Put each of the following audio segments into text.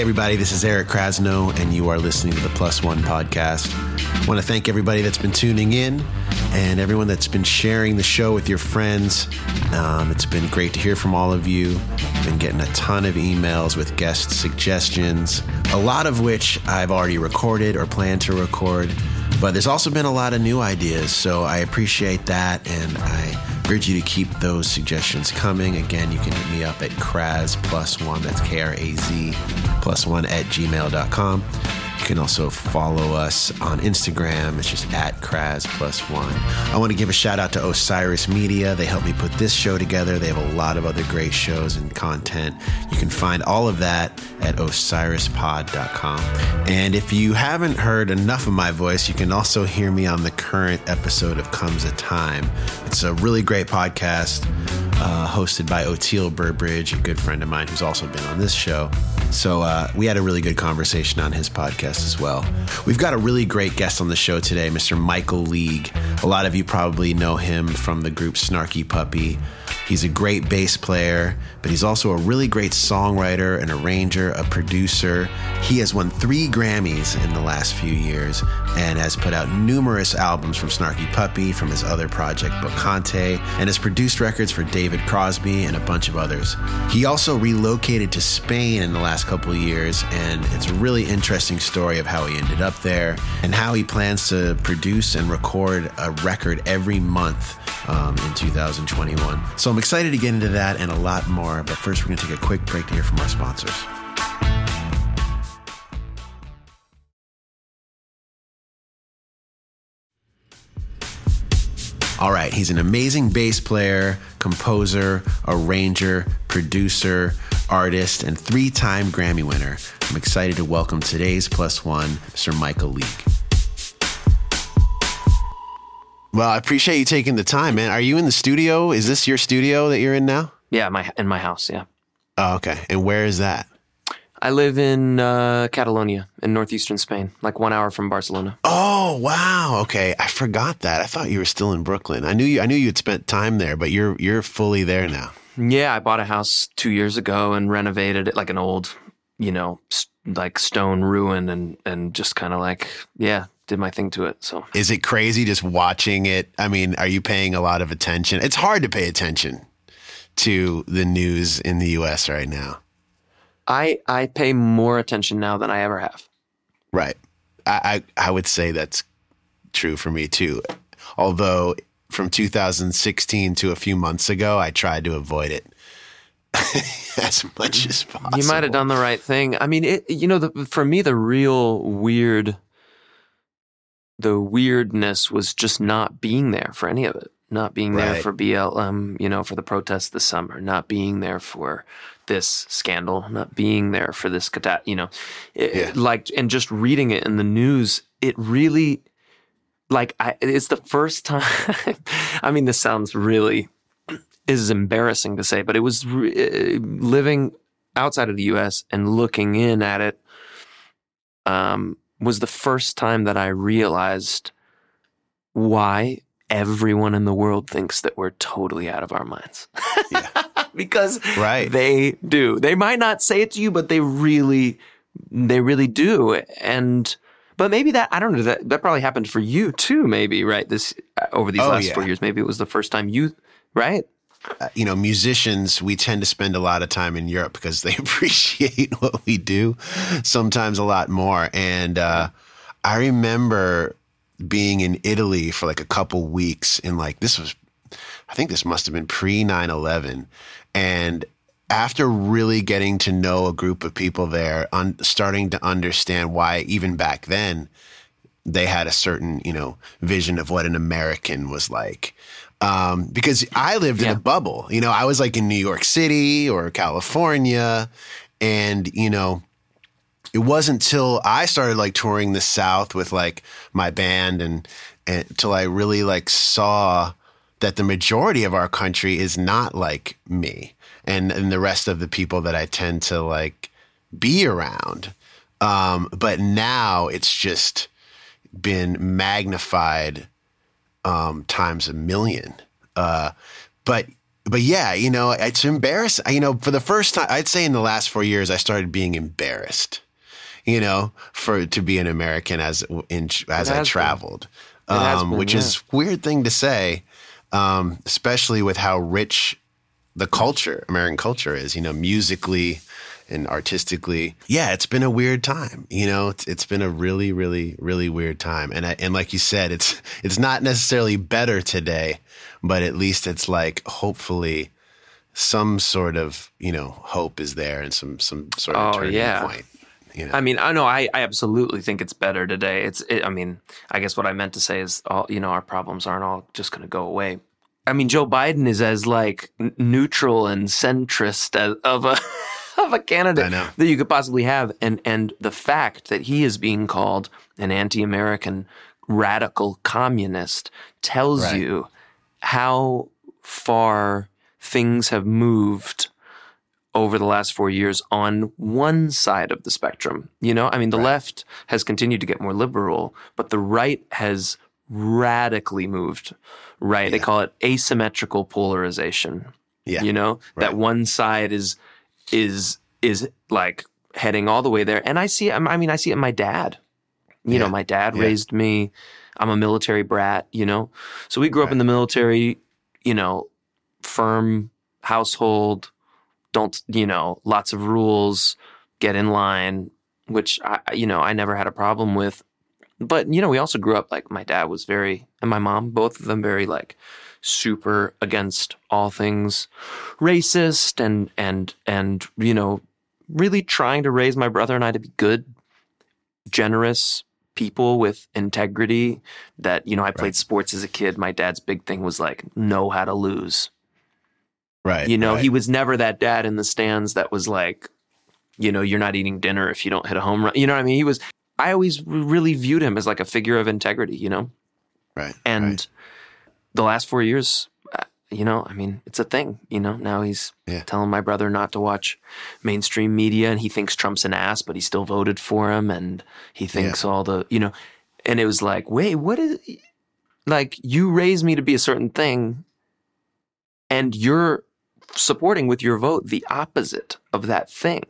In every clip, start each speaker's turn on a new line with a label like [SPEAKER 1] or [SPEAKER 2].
[SPEAKER 1] Hey, everybody, this is Eric Krasno, and you are listening to the Plus One podcast. I want to thank everybody that's been tuning in and everyone that's been sharing the show with your friends. Um, it's been great to hear from all of you. I've Been getting a ton of emails with guest suggestions, a lot of which I've already recorded or plan to record. But there's also been a lot of new ideas, so I appreciate that, and I urge you to keep those suggestions coming. Again, you can hit me up at Kraz plus one, that's K R A Z plus one at gmail.com. You can also follow us on Instagram. It's just at Kraz plus one. I want to give a shout out to Osiris Media. They helped me put this show together. They have a lot of other great shows and content. You can find all of that at osirispod.com. And if you haven't heard enough of my voice, you can also hear me on the current episode of Comes a Time. It's a really great podcast uh, hosted by Oteil Burbridge, a good friend of mine who's also been on this show. So uh, we had a really good conversation on his podcast as well. We've got a really great guest on the show today, Mr. Michael League. A lot of you probably know him from the group Snarky Puppy. He's a great bass player, but he's also a really great songwriter, an arranger, a producer. He has won three Grammys in the last few years and has put out numerous albums from Snarky Puppy, from his other project, Bokanté, and has produced records for David Crosby and a bunch of others. He also relocated to Spain in the last couple years, and it's a really interesting story of how he ended up there and how he plans to produce and record a record every month um, in 2021. So I'm excited to get into that and a lot more, but first we're going to take a quick break to hear from our sponsors. All right, he's an amazing bass player, composer, arranger, producer, artist, and three time Grammy winner. I'm excited to welcome today's plus one, Sir Michael League. Well, I appreciate you taking the time, man. Are you in the studio? Is this your studio that you're in now?
[SPEAKER 2] Yeah, my in my house. Yeah,
[SPEAKER 1] Oh, okay. And where is that?
[SPEAKER 2] I live in uh, Catalonia in northeastern Spain, like one hour from Barcelona.
[SPEAKER 1] Oh, wow. Okay. I forgot that. I thought you were still in Brooklyn. I knew you I knew you had spent time there, but you're you're fully there now.
[SPEAKER 2] Yeah, I bought a house two years ago and renovated it like an old, you know, st- like stone ruin, and and just kind of like yeah, did my thing to it. So
[SPEAKER 1] Is it crazy just watching it? I mean, are you paying a lot of attention? It's hard to pay attention to the news in the US right now.
[SPEAKER 2] I I pay more attention now than I ever have.
[SPEAKER 1] Right. I, I, I would say that's true for me too. Although from 2016 to a few months ago, I tried to avoid it as much as possible.
[SPEAKER 2] You might have done the right thing. I mean, it, you know, the, for me, the real weird, the weirdness was just not being there for any of it. Not being there for BLM, you know, for the protests this summer. Not being there for this scandal. Not being there for this. You know, it,
[SPEAKER 1] Yeah.
[SPEAKER 2] like and just reading it in the news, it really, like, I, it's the first time. I mean, this sounds really is embarrassing to say, but it was re- uh, living outside of the U.S. and looking in at it. Um, was the first time that I realized why everyone in the world thinks that we're totally out of our minds. because
[SPEAKER 1] Right.
[SPEAKER 2] they do. They might not say it to you, but they really, they really do. And but maybe that I don't know that that probably happened for you too. Maybe right this uh, over these
[SPEAKER 1] Oh,
[SPEAKER 2] last
[SPEAKER 1] yeah.
[SPEAKER 2] four years. Maybe it was the first time you right.
[SPEAKER 1] Uh, you know, musicians, we tend to spend a lot of time in Europe because they appreciate what we do, sometimes a lot more. And uh, I remember being in Italy for like a couple weeks and like, this was, I think this must have been pre 9 11. And after really getting to know a group of people there, un- starting to understand why, even back then, they had a certain, you know, vision of what an American was like. Um, because I lived in a bubble. You know, I was like in New York City or California, and you know, it wasn't till I started like touring the South with like my band and and till I really like saw that the majority of our country is not like me and and the rest of the people that I tend to like be around. Um, but now it's just been magnified um, times a million. Uh, but but yeah, you know, it's embarrassing. You know, for the first time, I'd say in the last four years, I started being embarrassed. You know, for to be an American as in as I traveled, um, been, which yeah. is weird thing to say, um, especially with how rich the culture, American culture, is. You know, musically and artistically. Yeah, it's been a weird time. You know, it's, it's been a really, really, really weird time. And I, and like you said, it's it's not necessarily better today, but at least it's like hopefully some sort of you know hope is there and some some sort of oh, turning yeah. point.
[SPEAKER 2] You know? I mean, I know I, I absolutely think it's better today. It's, it, I mean, I guess what I meant to say is, all you know, our problems aren't all just going to go away. I mean, Joe Biden is as like neutral and centrist as, of a of a candidate that you could possibly have, and and the fact that he is being called an anti-American radical communist tells right. you how far things have moved over the last four years on one side of the spectrum. You know, I mean, the right. left has continued to get more liberal, but the right has radically moved right. Yeah. They call it asymmetrical polarization. Yeah. You know, right. that one side is is is like heading all the way there. And I see I mean, I see it in my dad. You yeah. know, my dad yeah. raised me. I'm a military brat, you know? So we grew right. up in the military, you know, firm household, don't, you know, lots of rules, get in line, which I, you know, I never had a problem with. But, you know, we also grew up like my dad was very, and my mom, both of them very like super against all things racist and, and, and, you know, really trying to raise my brother and I to be good, generous people with integrity that, you know, I played right. sports as a kid. My dad's big thing was like, know how to lose.
[SPEAKER 1] Right.
[SPEAKER 2] You know,
[SPEAKER 1] right.
[SPEAKER 2] he was never that dad in the stands that was like, you know, you're not eating dinner if you don't hit a home run. You know what I mean? He was, I always really viewed him as like a figure of integrity, you know?
[SPEAKER 1] Right.
[SPEAKER 2] And
[SPEAKER 1] right.
[SPEAKER 2] The last four years, you know, I mean, it's a thing. You know, now he's yeah. telling my brother not to watch mainstream media, and he thinks Trump's an ass, but he still voted for him, and he thinks yeah. all the, you know, and it was like, wait, what is, like, you raised me to be a certain thing, and you're supporting with your vote the opposite of that thing.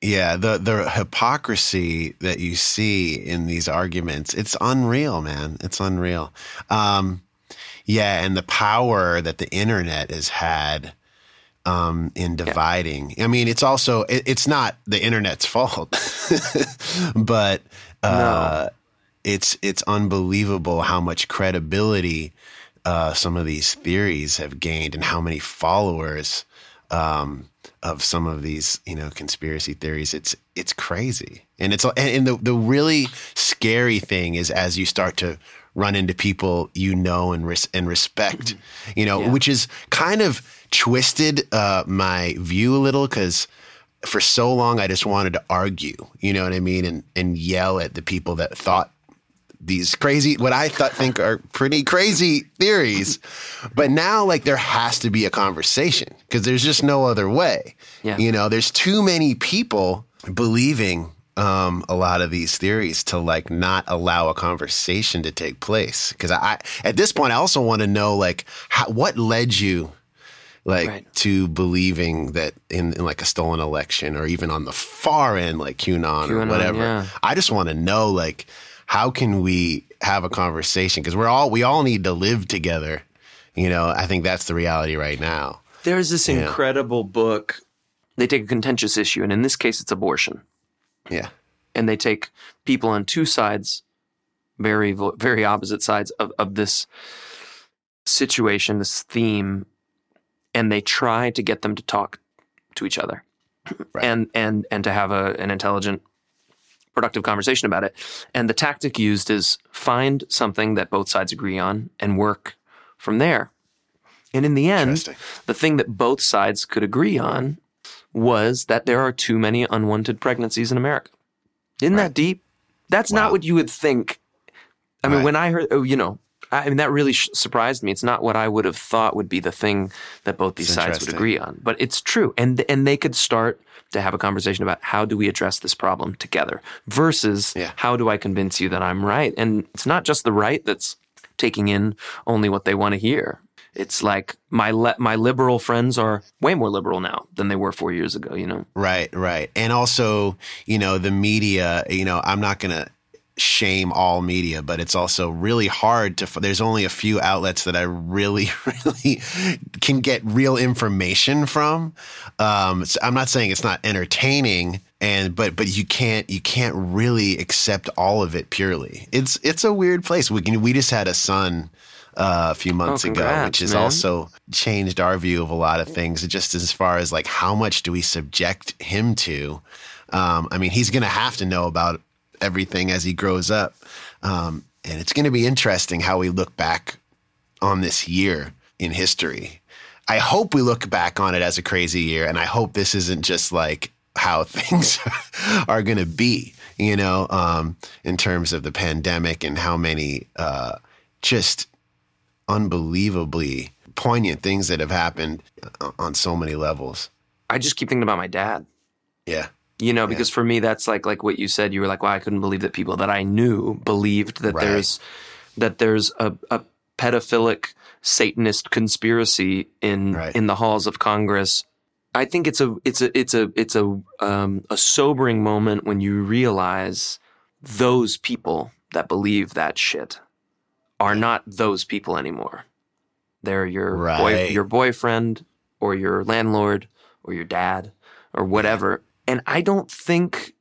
[SPEAKER 1] Yeah, the the hypocrisy that you see in these arguments, it's unreal, man. It's unreal. Um, yeah, and the power that the internet has had um, in dividing. Yeah. I mean, it's also it, it's not the internet's fault, but uh, no. it's it's unbelievable how much credibility uh, some of these theories have gained and how many followers um, of some of these you know conspiracy theories. It's it's crazy, and it's and the the really scary thing is as you start to run into people you know and res- and respect, you know, yeah. which is kind of twisted uh, my view a little because for so long I just wanted to argue, you know what I mean, and and yell at the people that thought these crazy what I thought think are pretty crazy theories. But now like there has to be a conversation because there's just no other way. Yeah. You know, there's too many people believing um, a lot of these theories to like not allow a conversation to take place. Because I, at this point, I also want to know like how, what led you like right. to believing that in, in, like a stolen election or even on the far end like QAnon, QAnon or whatever. Yeah. I just want to know like how can we have a conversation because we're all we all need to live together. You know, I think that's the reality right now.
[SPEAKER 2] There's this incredible book. They take a contentious issue, and in this case, it's abortion.
[SPEAKER 1] Yeah.
[SPEAKER 2] And they take people on two sides, very, very opposite sides of, of this situation, this theme, and they try to get them to talk to each other right. and, and, and to have a, an intelligent, productive conversation about it. And the tactic used is find something that both sides agree on and work from there. And in the end, the thing that both sides could agree on was that there are too many unwanted pregnancies in America. Isn't right. that deep? That's wow. not what you would think. I mean, when I heard, oh, you know, I mean, that really sh- surprised me. It's not what I would have thought would be the thing that both these sides would agree on, but it's true. And and they could start to have a conversation about how do we address this problem together versus yeah. how do I convince you that I'm right? And it's not just the right that's taking in only what they want to hear. It's like my le- my liberal friends are way more liberal now than they were four years ago. You know,
[SPEAKER 1] Right, right. And also, you know, the media, you know, I'm not going to shame all media, but it's also really hard to, there's only a few outlets that I really, really can get real information from. Um, so I'm not saying it's not entertaining and, but, but you can't, you can't really accept all of it purely. It's, it's a weird place. We can, we just had a son, uh, a few months ago,
[SPEAKER 2] congrats,
[SPEAKER 1] which has
[SPEAKER 2] man.
[SPEAKER 1] also changed our view of a lot of things, just as far as like how much do we subject him to. Um, I mean, he's going to have to know about everything as he grows up, um, and it's going to be interesting how we look back on this year in history. I hope we look back on it as a crazy year, and I hope this isn't just like how things are going to be, you know, um, in terms of the pandemic and how many uh, just unbelievably poignant things that have happened on so many levels.
[SPEAKER 2] I just keep thinking about my dad.
[SPEAKER 1] Yeah.
[SPEAKER 2] You know, because for me, that's like like what you said. You were like, "Wow, I couldn't believe that people that I knew believed that
[SPEAKER 1] Right.
[SPEAKER 2] there's that there's a, a pedophilic Satanist conspiracy in
[SPEAKER 1] Right.
[SPEAKER 2] in the halls of Congress." I think it's a it's a it's a it's a um, a sobering moment when you realize those people that believe that shit are not those people anymore. They're your boy, your boyfriend or your landlord or your dad or whatever. And I don't think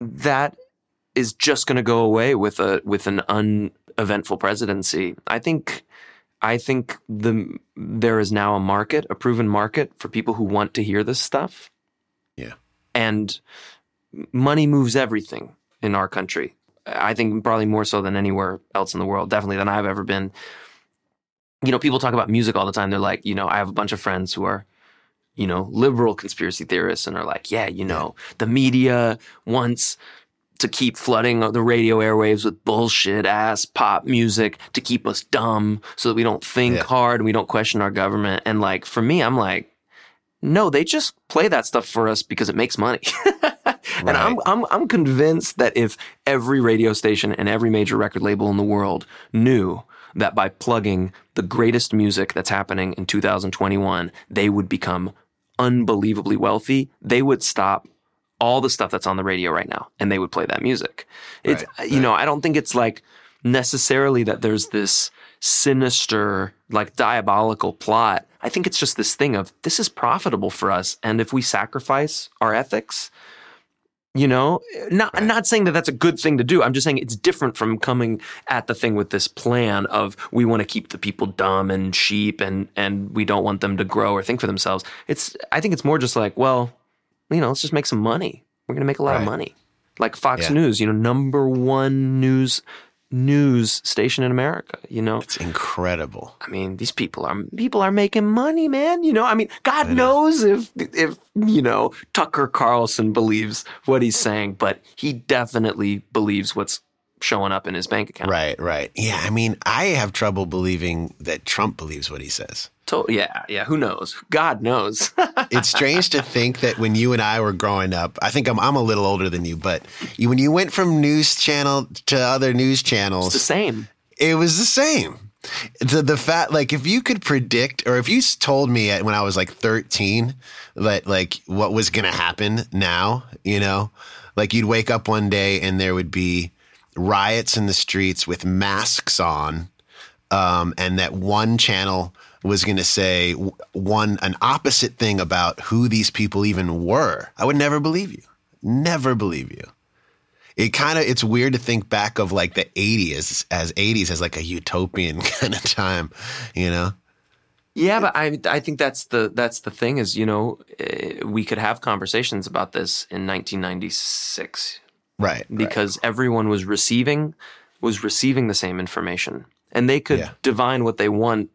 [SPEAKER 2] that is just going to go away with a with an uneventful presidency. I think I think the there is now a market, a proven market for people who want to hear this stuff.
[SPEAKER 1] Yeah.
[SPEAKER 2] And money moves everything in our country. I think probably more so than anywhere else in the world, definitely than I've ever been. You know, people talk about music all the time. They're like, you know, I have a bunch of friends who are, you know, liberal conspiracy theorists and are like, yeah, you know, the media wants to keep flooding the radio airwaves with bullshit ass pop music to keep us dumb so that we don't think
[SPEAKER 1] Yeah.
[SPEAKER 2] hard and we don't question our government. And like, for me, I'm like, no, they just play that stuff for us because it makes money. and I'm, I'm, I'm convinced that if every radio station and every major record label in the world knew that by plugging the greatest music that's happening in 2021, they would become unbelievably wealthy, they would stop all the stuff that's on the radio right now and they would play that music. It's,
[SPEAKER 1] Right,
[SPEAKER 2] you know, I don't think it's like necessarily that there's this sinister, like diabolical plot. I think it's just this thing of this is profitable for us. And if we sacrifice our ethics, you know, not I'm not saying that that's a good thing to do. I'm just saying it's different from coming at the thing with this plan of we want to keep the people dumb and sheep and and we don't want them to grow or think for themselves. It's I think it's more just like, well, you know, let's just make some money. We're going to make a lot of money. Like Fox
[SPEAKER 1] Yeah.
[SPEAKER 2] News, you know, number 1 news news station in America, you know.
[SPEAKER 1] It's incredible.
[SPEAKER 2] I mean, these people are people are making money, man. You know, I mean, God knows if if you know Tucker Carlson believes what he's saying, but he definitely believes what's showing up in his bank account.
[SPEAKER 1] Right, right. Yeah, I mean, I have trouble believing that Trump believes what he says.
[SPEAKER 2] To- yeah, yeah. Who knows? God knows.
[SPEAKER 1] It's strange to think that when you and I were growing up, I think I'm I'm a little older than you, but you, when you went from news channel to other news
[SPEAKER 2] it's
[SPEAKER 1] channels,
[SPEAKER 2] the same.
[SPEAKER 1] it was the same. The the fact like if you could predict or if you told me at, when I was like 13 that like what was going to happen now, you know, like you'd wake up one day and there would be riots in the streets with masks on um, and that one channel was going to say one an opposite thing about who these people even were. I would never believe you. Never believe you it kind of it's weird to think back of like the 80s as 80s as like a utopian kind of time you know
[SPEAKER 2] Yeah, but I I think that's the that's the thing is you know eh, we could have conversations about this in 1996
[SPEAKER 1] right
[SPEAKER 2] because everyone was receiving was receiving the same information and they could
[SPEAKER 1] Yeah.
[SPEAKER 2] divine what they want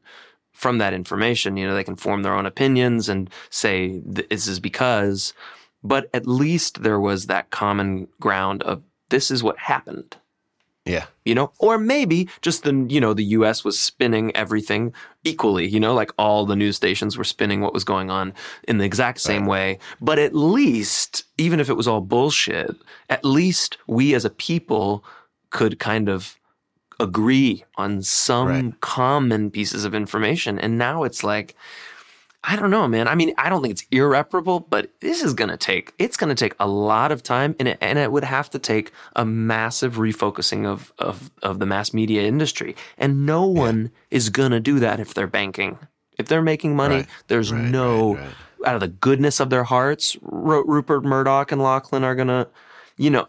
[SPEAKER 2] from that information you know they can form their own opinions and say this is because but at least there was that common ground of this is what happened.
[SPEAKER 1] Yeah.
[SPEAKER 2] You know or maybe just the you know the US was spinning everything equally you know like all the news stations were spinning what was going on in the exact same way. But at least even if it was all bullshit at least we as a people could kind of agree on some
[SPEAKER 1] Right.
[SPEAKER 2] common pieces of information. And now it's like, I don't know, man. I mean, I don't think it's irreparable, but this is going to take, it's going to take a lot of time and it, and it would have to take a massive refocusing of, of, of the mass media industry. And no one is going to do that if they're banking. If they're making money,
[SPEAKER 1] Right,
[SPEAKER 2] there's
[SPEAKER 1] right,
[SPEAKER 2] no,
[SPEAKER 1] right,
[SPEAKER 2] out of the goodness of their hearts, Ru- Rupert Murdoch and Lachlan are going to, you know,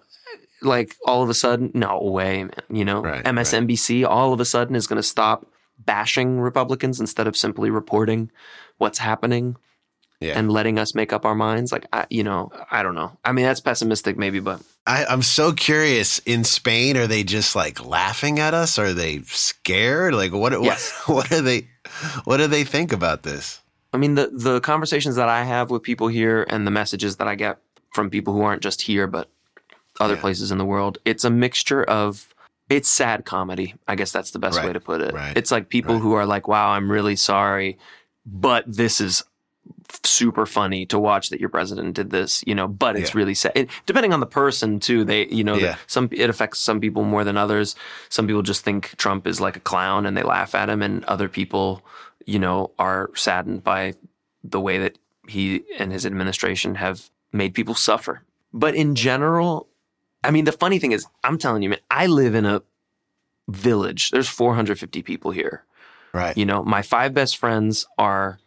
[SPEAKER 2] like all of a sudden, no way, man. You know,
[SPEAKER 1] Right,
[SPEAKER 2] MSNBC all of a sudden is going to stop bashing Republicans instead of simply reporting what's happening
[SPEAKER 1] Yeah.
[SPEAKER 2] and letting us make up our minds. Like, I, you know, I don't know. I mean, that's pessimistic, maybe, but
[SPEAKER 1] I, I'm so curious. In Spain, are they just like laughing at us? Are they scared? Like what?
[SPEAKER 2] Yes.
[SPEAKER 1] What, what are they? What do they think about this?
[SPEAKER 2] I mean, the the conversations that I have with people here and the messages that I get from people who aren't just here but other
[SPEAKER 1] Yeah.
[SPEAKER 2] places in the world, it's a mixture of it's sad comedy. I guess that's the best
[SPEAKER 1] Right,
[SPEAKER 2] way to put it.
[SPEAKER 1] right,
[SPEAKER 2] It's like people
[SPEAKER 1] right.
[SPEAKER 2] who are like, "Wow, I'm really sorry, but this is super funny to watch that your president did this, you know, but it's
[SPEAKER 1] Yeah.
[SPEAKER 2] really sad. It, depending on the person too, they, you know, the- some it affects some people more than others. Some people just think Trump is like a clown and they laugh at him, and other people, you know, are saddened by the way that he and his administration have made people suffer. But in general, I mean, the funny thing is, I'm telling you, man, I live in a village. There's 450 people here.
[SPEAKER 1] Right.
[SPEAKER 2] You know, my five best friends are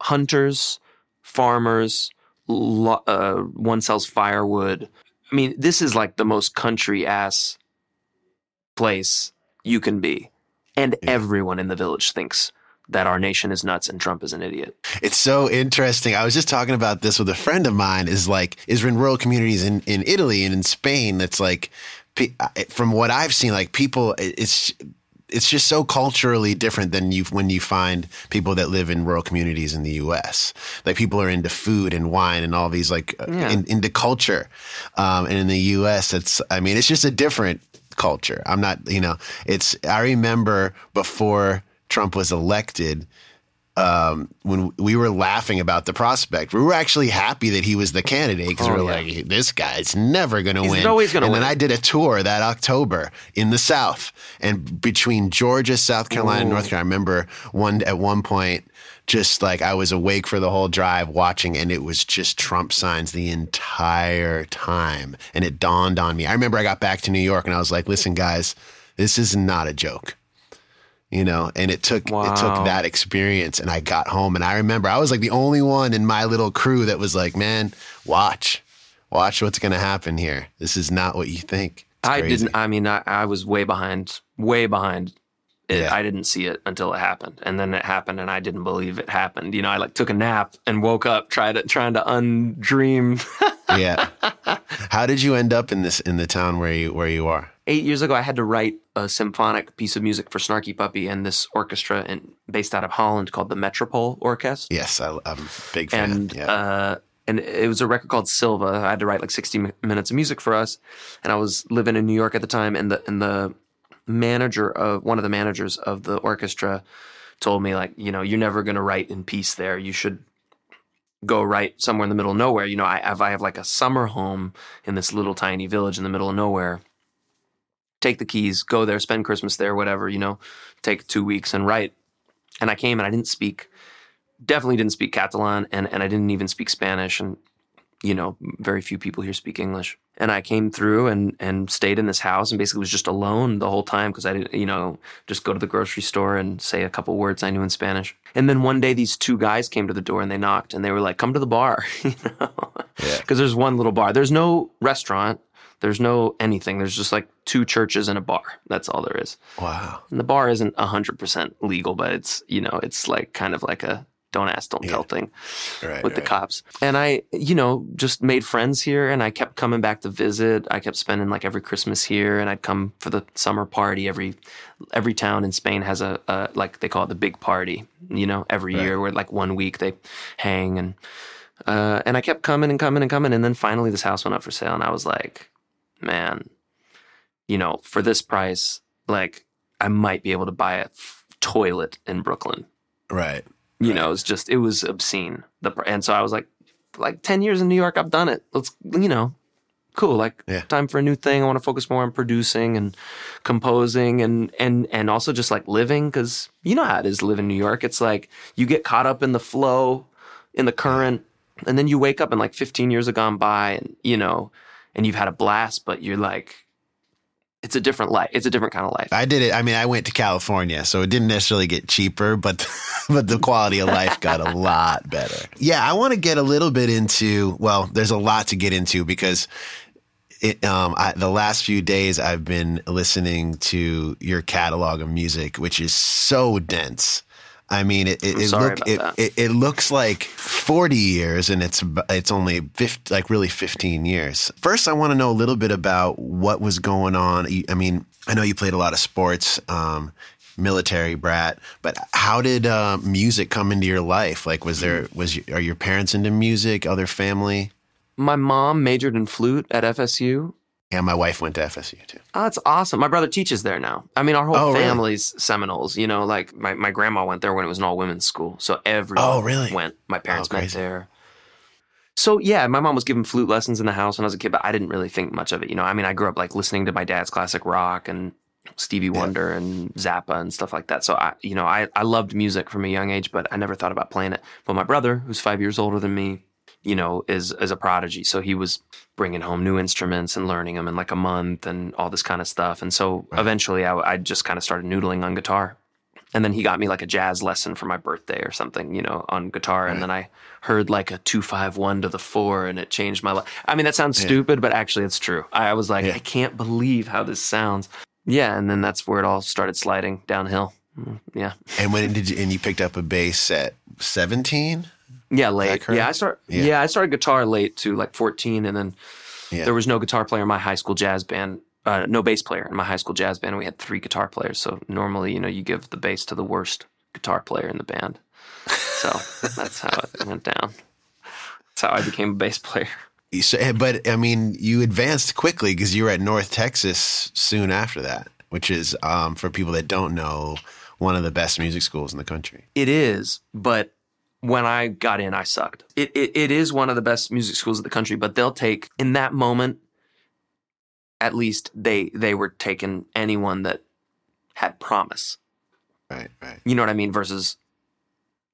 [SPEAKER 2] hunters, farmers, lo- uh, one sells firewood. I mean, this is like the most country ass place you can be. And
[SPEAKER 1] Yeah.
[SPEAKER 2] everyone in the village thinks that our nation is nuts and Trump is an idiot.
[SPEAKER 1] It's so interesting. I was just talking about this with a friend of mine. Is like is in rural communities in in Italy and in Spain. That's like from what I've seen, like people. It's it's just so culturally different than you when you find people that live in rural communities in the U.S. Like people are into food and wine and all these like uh,
[SPEAKER 2] Yeah.
[SPEAKER 1] in, into culture. Um, and in the U.S., it's I mean it's just a different culture. I'm not you know it's I remember before Trump was elected um, when we were laughing about the prospect, we were actually happy that he was the candidate because we
[SPEAKER 2] Oh,
[SPEAKER 1] were
[SPEAKER 2] yeah.
[SPEAKER 1] like, this guy's never going to
[SPEAKER 2] He's
[SPEAKER 1] win.
[SPEAKER 2] always gonna
[SPEAKER 1] and
[SPEAKER 2] win.
[SPEAKER 1] then I did a tour that October in the South and between Georgia, South Carolina, and North Carolina. I remember one at one point, just like I was awake for the whole drive watching, and it was just Trump signs the entire time. And it dawned on me. I remember I got back to New York and I was like, listen, guys, this is not a joke you know and it took it took that experience and i got home and i remember i was like the only one in my little crew that was like man watch watch what's going to happen here this is not what you think It's
[SPEAKER 2] I
[SPEAKER 1] crazy.
[SPEAKER 2] didn't. I mean, I, I was way behind, way behind. It,
[SPEAKER 1] Yeah.
[SPEAKER 2] I didn't see it until it happened, and then it happened, and I didn't believe it happened. You know, I like took a nap and woke up, tried to trying to undream.
[SPEAKER 1] yeah how did you end up in this in the town where you where you are
[SPEAKER 2] Eight years ago, I had to write a symphonic piece of music for Snarky Puppy and this orchestra, in, based out of Holland called the Metropole Orchestra.
[SPEAKER 1] yes I, i'm a big fan
[SPEAKER 2] and
[SPEAKER 1] yeah
[SPEAKER 2] uh, and it was a record called Sylva. I had to write like sixty minutes of music for us, and I was living in New York at the time. And the and the manager of one of the managers of the orchestra told me like, you know, you're never going to write in peace there. You should go write somewhere in the middle of nowhere. You know, I have I have like a summer home in this little tiny village in the middle of nowhere. Take the keys, go there, spend Christmas there, whatever. You know, take two weeks and write. And I came and I didn't speak definitely didn't speak Catalan and, and I didn't even speak Spanish and you know very few people here speak English and I came through and and stayed in this house and basically was just alone the whole time because I didn't you know just go to the grocery store and say a couple words I knew in Spanish and then one day these two guys came to the door and they knocked and they were like come to the bar you know
[SPEAKER 1] Yeah.
[SPEAKER 2] because there's one little bar there's no restaurant there's no anything there's just like two churches and a bar that's all there is
[SPEAKER 1] wow
[SPEAKER 2] and the bar isn't 100% legal, but it's, you know, it's like kind of like a don't ask, don't tell thing
[SPEAKER 1] right
[SPEAKER 2] with the cops. And I, you know, just made friends here and I kept coming back to visit. I kept spending like every Christmas here and I'd come for the summer party. Every, every town in Spain has a, a like they call it the big party, you know, every
[SPEAKER 1] Right.
[SPEAKER 2] year where like one week they hang and, uh, and I kept coming and coming and coming. And then finally this house went up for sale and I was like, man, you know, for this price, like I might be able to buy a f- toilet in Brooklyn.
[SPEAKER 1] right
[SPEAKER 2] You
[SPEAKER 1] Right.
[SPEAKER 2] know, it's just it was obscene. The pr- and so I was like, like ten years in New York, I've done it. Let's you know, cool. Like
[SPEAKER 1] Yeah.
[SPEAKER 2] time for a new thing. I want to focus more on producing and composing and and and also just like living because you know how it is to live in New York. It's like you get caught up in the flow, in the current, and then you wake up and like 15 years have gone by, and you know, and you've had a blast, but you're like, it's a different life. It's a different kind of life.
[SPEAKER 1] I did it. I mean, I went to California, so it didn't necessarily get cheaper, but but the quality of life got a lot better. Yeah, I want to get a little bit into. Well, there's a lot to get into because it, um, I, the last few days I've been listening to your catalog of music, which is so dense. I mean, it it, it, look, it, it it looks like forty years, and it's it's only 50, like really fifteen years. First, I want to know a little bit about what was going on. I mean, I know you played a lot of sports, um, military brat, but how did uh, music come into your life? Like, was there was are your parents into music? Other family?
[SPEAKER 2] My mom majored in flute at FSU.
[SPEAKER 1] Yeah, my wife went to FSU too.
[SPEAKER 2] Oh, that's awesome. My brother teaches there now. I mean, our whole
[SPEAKER 1] Oh, really?
[SPEAKER 2] family's Seminoles. You know, like my, my grandma went there when it was an all women's school. So everyone
[SPEAKER 1] Oh, really?
[SPEAKER 2] went. My parents
[SPEAKER 1] Oh,
[SPEAKER 2] met there. So yeah, my mom was giving flute lessons in the house when I was a kid, but I didn't really think much of it. You know, I mean, I grew up like listening to my dad's classic rock and Stevie Wonder and Zappa and stuff like that. So I, you know, I, I loved music from a young age, but I never thought about playing it. But my brother, who's five years older than me, you know, is is a prodigy. So he was bringing home new instruments and learning them in like a month and all this kind of stuff. And so eventually, I, I just kind of started noodling on guitar. And then he got me like a jazz lesson for my birthday or something, you know, on guitar. And then I heard like a two five one to the four, and it changed my life. I mean, that sounds stupid, but actually, it's true. I was like,
[SPEAKER 1] Yeah.
[SPEAKER 2] I can't believe how this sounds. Yeah, and then that's where it all started sliding downhill. Mm, Yeah,
[SPEAKER 1] And when did you, and you picked up a bass at seventeen?
[SPEAKER 2] Yeah, late. Yeah, I start.
[SPEAKER 1] Yeah.
[SPEAKER 2] Yeah. I started guitar late too, like fourteen, and then
[SPEAKER 1] Yeah.
[SPEAKER 2] there was no guitar player in my high school jazz band. Uh, no bass player in my high school jazz band. We had three guitar players, so normally, you know, you give the bass to the worst guitar player in the band. So that's how it went down. That's how I became a bass player.
[SPEAKER 1] So, eh, but I mean, you advanced quickly because you were at North Texas soon after that, which is um, for people that don't know, one of the best music schools in the country.
[SPEAKER 2] It is, but when I got in, I sucked. It, it it is one of the best music schools in the country, but they'll take in that moment. At least they they were taking anyone that had promise.
[SPEAKER 1] Right, right.
[SPEAKER 2] You know what I mean? Versus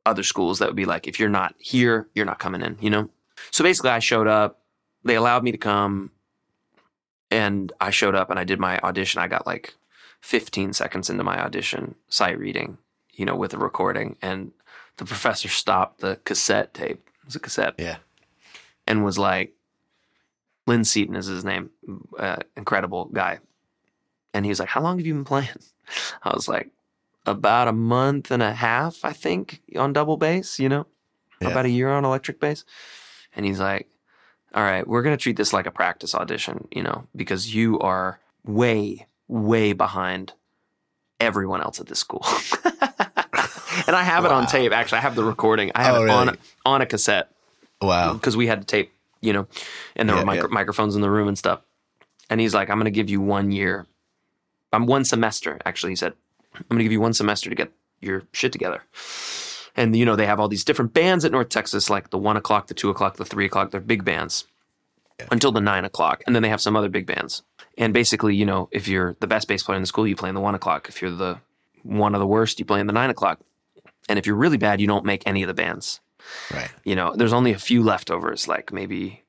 [SPEAKER 2] other schools that would be like, if you're not here, you're not coming in. You know. So basically, I showed up. They allowed me to come, and I showed up and I did my audition. I got like 15 seconds into my audition, sight reading, you know, with a recording, and the professor stopped the cassette tape. It was a cassette,
[SPEAKER 1] Yeah.
[SPEAKER 2] and was like, Lynn Seaton is his name, uh, incredible guy. And he was like, How long have you been playing? I was like, About a month and a half, I think, on double bass, you know,
[SPEAKER 1] Yeah.
[SPEAKER 2] about a year on electric bass. And he's like, All right, we're going to treat this like a practice audition, you know, because you are way, way behind everyone else at this school. and I have it on tape. Actually, I have the recording. I have
[SPEAKER 1] Oh,
[SPEAKER 2] it on
[SPEAKER 1] really?
[SPEAKER 2] on a cassette
[SPEAKER 1] Wow.
[SPEAKER 2] because we had to tape, you know, and there
[SPEAKER 1] Yeah,
[SPEAKER 2] were micro-
[SPEAKER 1] yeah.
[SPEAKER 2] microphones in the room and stuff. And he's like, I'm going to give you one year. I'm one semester, actually. He said, I'm going to give you one semester to get your shit together. And, you know, they have all these different bands at North Texas, like the one o'clock, the two o'clock, the three o'clock. They're big bands until the nine o'clock. And then they have some other big bands. And basically, you know, if you're the best bass player in the school, you play in the one o'clock. If you're the one of the worst, you play in the nine o'clock. And if you're really bad, you don't make any of the bands
[SPEAKER 1] Right.
[SPEAKER 2] you know, there's only a few leftovers, like maybe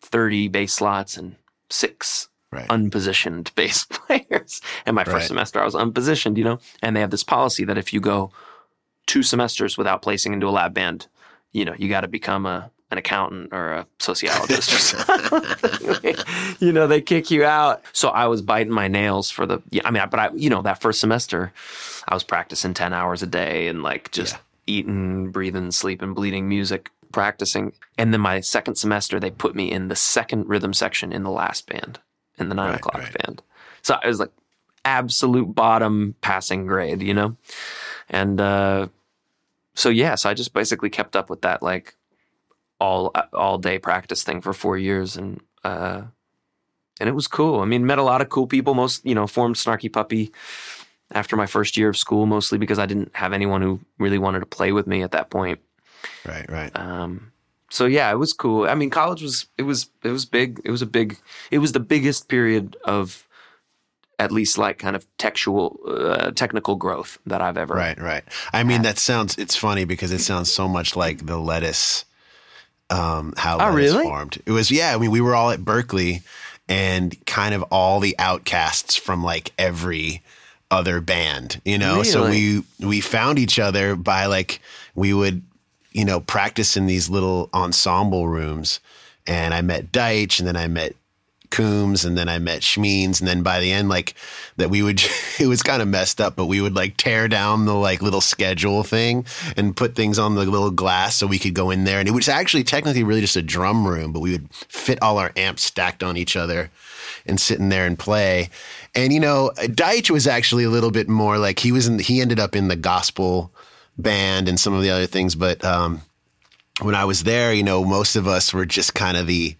[SPEAKER 2] 30 bass slots and six
[SPEAKER 1] Right.
[SPEAKER 2] unpositioned bass players. And my first
[SPEAKER 1] Right.
[SPEAKER 2] semester, I was unpositioned, you know, and they have this policy that if you go two semesters without placing into a lab band, you know, you got to become a an accountant or a sociologist or something. you know, they kick you out. So I was biting my nails for the, I mean, but I, you know, that first semester, I was practicing 10 hours a day and like just
[SPEAKER 1] Yeah.
[SPEAKER 2] eating, breathing, sleeping, bleeding music, practicing. And then my second semester, they put me in the second rhythm section in the last band, in the nine
[SPEAKER 1] Right,
[SPEAKER 2] o'clock
[SPEAKER 1] right.
[SPEAKER 2] band. So I was like absolute bottom passing grade, you know? And, uh, so yeah, so I just basically kept up with that like all all day practice thing for four years, and uh, and it was cool. I mean, met a lot of cool people. Most you know formed Snarky Puppy after my first year of school, mostly because I didn't have anyone who really wanted to play with me at that point.
[SPEAKER 1] Right. Right.
[SPEAKER 2] Um, so yeah, it was cool. I mean, college was it was it was big. It was a big. It was the biggest period of at least like kind of textual uh, technical growth that I've ever.
[SPEAKER 1] Right, right. I mean, that sounds. It's funny because it sounds so much like the Lettuce. Um, how
[SPEAKER 2] Oh, really?
[SPEAKER 1] formed. It was yeah. I mean, we were all at Berklee, and kind of all the outcasts from like every other band. You know, so we we found each other by like we would you know practice in these little ensemble rooms, and I met Deitch, and then I met Coomes and then I met Shmeeans and then by the end like that we would it was kind of messed up but we would like tear down the like little schedule thing and put things on the little glass so we could go in there. And it was actually technically really just a drum room but we would fit all our amps stacked on each other and sit in there and play. And you know Deitch was actually a little bit more like he was in he ended up in the gospel band and some of the other things but um when I was there, you know, most of us were just kind of the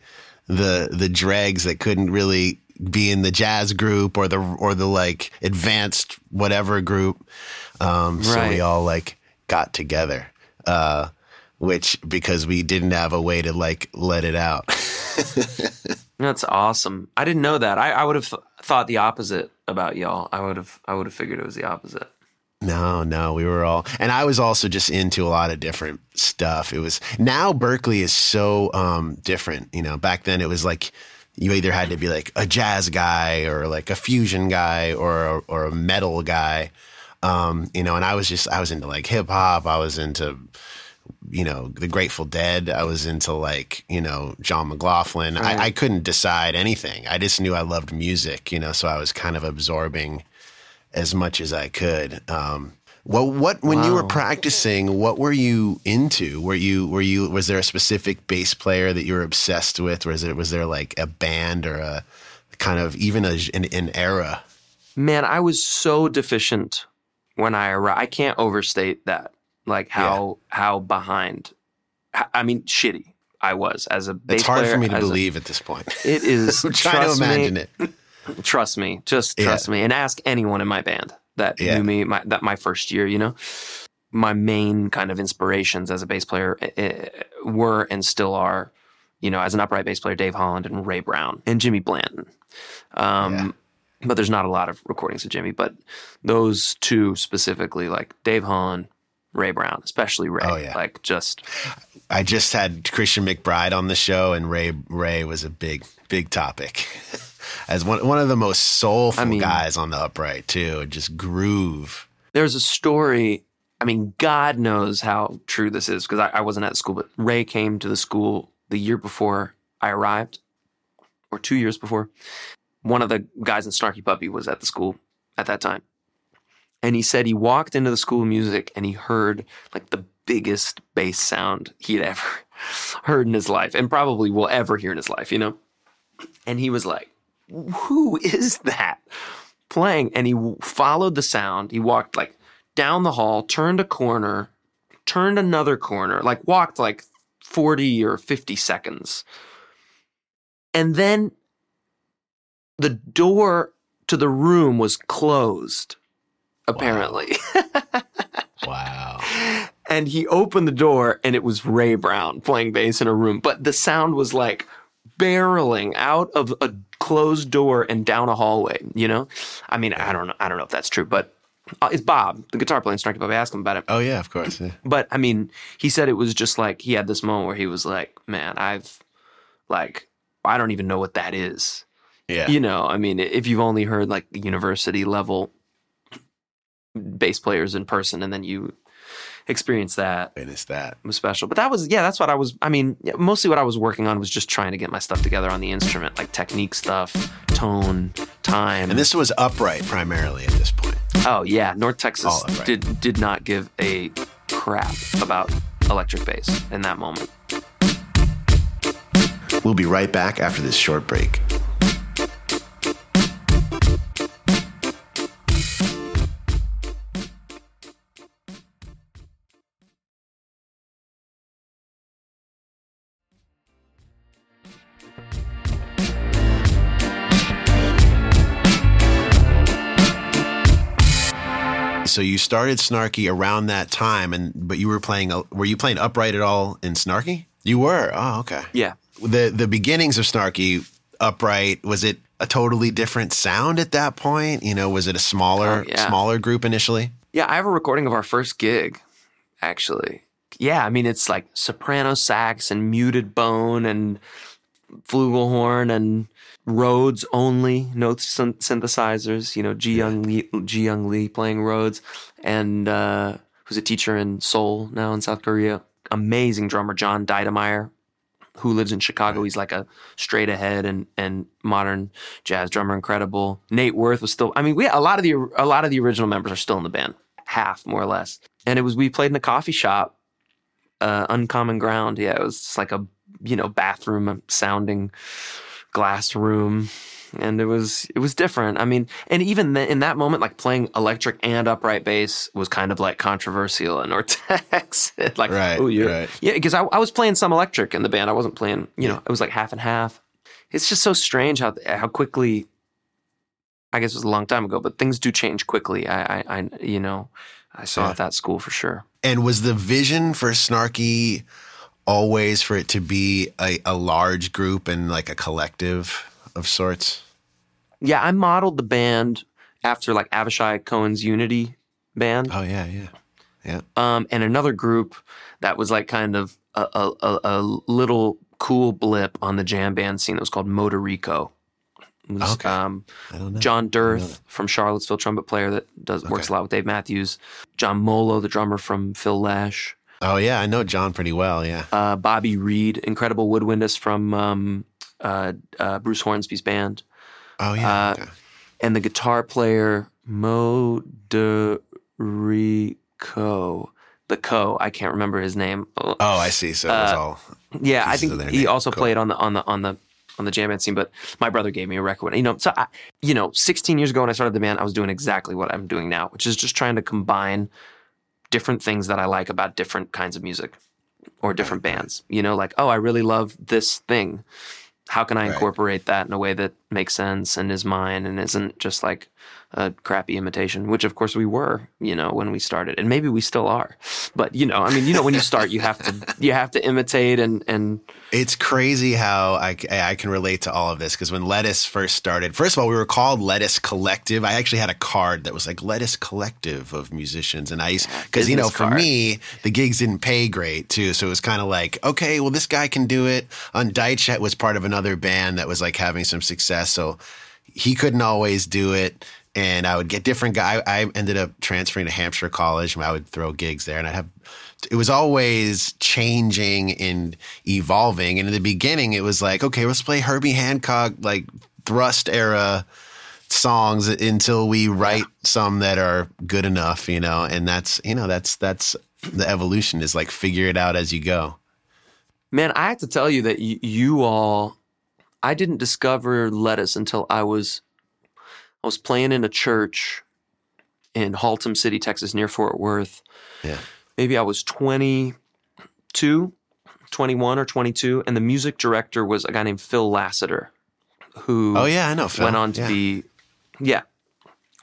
[SPEAKER 1] the the dregs that couldn't really be in the jazz group or the or the like advanced whatever group. Um, So we all like got together, uh, which because we didn't have a way to like let it out.
[SPEAKER 2] That's awesome. I didn't know that. I, I would have th- thought the opposite about y'all. I would have I would have figured it was the opposite.
[SPEAKER 1] No, no, we were all, and I was also just into a lot of different stuff. It was now Berklee is so um, different. You know, back then it was like you either had to be like a jazz guy or like a fusion guy or or a metal guy. Um, you know, and I was just I was into like hip hop. I was into you know the Grateful Dead. I was into like you know John McLaughlin.
[SPEAKER 2] Right.
[SPEAKER 1] I, I couldn't decide anything. I just knew I loved music. You know, so I was kind of absorbing as much as I could. Um, what what when you were practicing, what were you into? Were you were you was there a specific bass player that you were obsessed with? Was it was there like a band or a kind of even a, an, an era?
[SPEAKER 2] Man, I was so deficient when I arrived. I can't overstate that. Like how how behind. I mean, shitty. I was as a bass
[SPEAKER 1] It's hard
[SPEAKER 2] player,
[SPEAKER 1] for me to
[SPEAKER 2] as a-
[SPEAKER 1] believe at this point.
[SPEAKER 2] it is.
[SPEAKER 1] I'm trying to imagine
[SPEAKER 2] me,
[SPEAKER 1] it.
[SPEAKER 2] Trust me. Just
[SPEAKER 1] Yeah.
[SPEAKER 2] trust me, and ask anyone in my band that
[SPEAKER 1] Yeah.
[SPEAKER 2] knew me. My, that my first year, you know, my main kind of inspirations as a bass player eh, eh, were and still are, you know, as an upright bass player, Dave Holland and Ray Brown and Jimmy Blanton. Um,
[SPEAKER 1] Yeah.
[SPEAKER 2] But there's not a lot of recordings of Jimmy, but those two specifically, like Dave Holland, Ray Brown, especially Ray,
[SPEAKER 1] Oh, yeah.
[SPEAKER 2] like just
[SPEAKER 1] I just had Christian McBride on the show, and Ray Ray was a big big topic. As one one of the most soulful
[SPEAKER 2] I mean-
[SPEAKER 1] guys on the upright too, just groove.
[SPEAKER 2] there's a story. I mean, God knows how true this is because I, I wasn't at school, but Ray came to the school the year before I arrived, or two years before. One of the guys in Snarky Puppy was at the school at that time. And he said he walked into the school of music and he heard like the biggest bass sound he'd ever heard in his life and probably will ever hear in his life, you know? And he was like, Who is that playing? And he w- followed the sound. He walked like down the hall, turned a corner, turned another corner, like walked like 40 or 50 seconds. And then the door to the room was closed, apparently.
[SPEAKER 1] Wow.
[SPEAKER 2] and he opened the door and it was Ray Brown playing bass in a room, but the sound was like barreling out of a closed door and down a hallway, you know? I mean, I don't know I don't know if that's true, but uh, it's Bob, the guitar player in Snarky Puppy. Ask him about it.
[SPEAKER 1] Oh yeah, of course. yeah.
[SPEAKER 2] But I mean, he said it was just like he had this moment where he was like, "Man, I've like I don't even know what that is."
[SPEAKER 1] Yeah.
[SPEAKER 2] You know, I mean, if you've only heard like university level bass players in person and then you experience that
[SPEAKER 1] And it's that.
[SPEAKER 2] it was special. But that was yeah, that's what I was I mean, mostly what I was working on was just trying to get my stuff together on the instrument, like technique stuff, tone, time.
[SPEAKER 1] And this was upright primarily at this point.
[SPEAKER 2] oh yeah, North Texas did did not give a crap about electric bass in that moment.
[SPEAKER 1] We'll be right back after this short break. So you started Snarky around that time, and but you were playing. Were you playing upright at all in Snarky? You were. Oh, okay.
[SPEAKER 2] Yeah.
[SPEAKER 1] The the beginnings of Snarky Upright was it a totally different sound at that point? You know, was it a smaller
[SPEAKER 2] Oh, yeah.
[SPEAKER 1] smaller group initially?
[SPEAKER 2] Yeah, I have a recording of our first gig, actually. Yeah, I mean it's like soprano sax and muted bone and flugelhorn and Rhodes only, no synthesizers. You know, Ji Young Lee, Ji Young Lee playing Rhodes, and uh, who's a teacher in Seoul now in South Korea. Amazing drummer John Deidemeyer, who lives in Chicago. He's like a straight ahead and and modern jazz drummer, incredible. Nate Werth was still. I mean, we a lot of the a lot of the original members are still in the band, half more or less. And it was we played in a coffee shop, uh, Uncommon Ground. Yeah, it was just like a you know bathroom sounding glass room. And it was it was different. I mean, and even th- in that moment, like playing electric and upright bass was kind of like controversial in Ortex. like,
[SPEAKER 1] Right,
[SPEAKER 2] oh, you're,
[SPEAKER 1] right.
[SPEAKER 2] yeah, because I, I was playing some electric in the band. I wasn't playing, you know, it was like half and half. It's just so strange how how quickly. I guess it was a long time ago, but things do change quickly. I, I, I you know, I saw
[SPEAKER 1] Yeah.
[SPEAKER 2] at that school for sure.
[SPEAKER 1] And was the vision for Snarky always for it to be a, a large group and like a collective of sorts?
[SPEAKER 2] Yeah, I modeled the band after like Avishai Cohen's Unity band,
[SPEAKER 1] Oh yeah, yeah, yeah.
[SPEAKER 2] um, and another group that was like kind of a, a, a, little cool blip on the jam band scene. It was called Motorico. Was,
[SPEAKER 1] Okay.
[SPEAKER 2] um,
[SPEAKER 1] I don't know.
[SPEAKER 2] John D'earth from Charlottesville, trumpet player that does works a lot with Dave Matthews. John Molo, the drummer from Phil Lesh.
[SPEAKER 1] Oh yeah, I know John pretty well. Yeah.
[SPEAKER 2] Uh, Bobby Read, incredible woodwindist from um, uh, uh, Bruce Hornsby's band.
[SPEAKER 1] Oh yeah.
[SPEAKER 2] Uh,
[SPEAKER 1] okay.
[SPEAKER 2] and the guitar player Mo de Rico. The Co. I can't remember his name.
[SPEAKER 1] Oh, I see. So it was
[SPEAKER 2] uh,
[SPEAKER 1] all.
[SPEAKER 2] yeah, I think he
[SPEAKER 1] name.
[SPEAKER 2] also
[SPEAKER 1] Cool.
[SPEAKER 2] played on the on the on the on the jam band scene. But my brother gave me a record. You know, so I, you know, 16 years ago when I started the band, I was doing exactly what I'm doing now, which is just trying to combine different things that I like about different kinds of music or different bands. You know, like oh, I really love this thing. How can I
[SPEAKER 1] Right.
[SPEAKER 2] incorporate that in a way that makes sense and is mine and isn't just like a crappy imitation, which of course we were, you know, when we started, and maybe we still are. But you know, I mean, you know, when you start, you have to you have to imitate and and
[SPEAKER 1] It's crazy how I, I can relate to all of this because when Lettuce first started, first of all, we were called Lettuce Collective. I actually had a card that was like Lettuce Collective of musicians, and I used because you know for
[SPEAKER 2] card.
[SPEAKER 1] me the gigs didn't pay great too, so it was kind of like okay, well this guy can do it. Adam Deitch was part of another band that was like having some success, so he couldn't always do it. And I would get different guy. I ended up transferring to Hampshire College. and I would throw gigs there, and I'd have. It was always changing and evolving. And in the beginning, it was like, okay, let's play Herbie Hancock like thrust era songs until we write some that are good enough, you know. And that's you know that's that's the evolution is like figure it out as you go.
[SPEAKER 2] man, I have to tell you that y- you all, I didn't discover lettuce until I was I was playing in a church in Haltom City, Texas, near Fort Worth.
[SPEAKER 1] Yeah.
[SPEAKER 2] Maybe I was 22, 21 or 22, and the music director was a guy named Phil Lassiter, who
[SPEAKER 1] Oh yeah, I know. Phil.
[SPEAKER 2] went on to
[SPEAKER 1] Yeah.
[SPEAKER 2] be, yeah,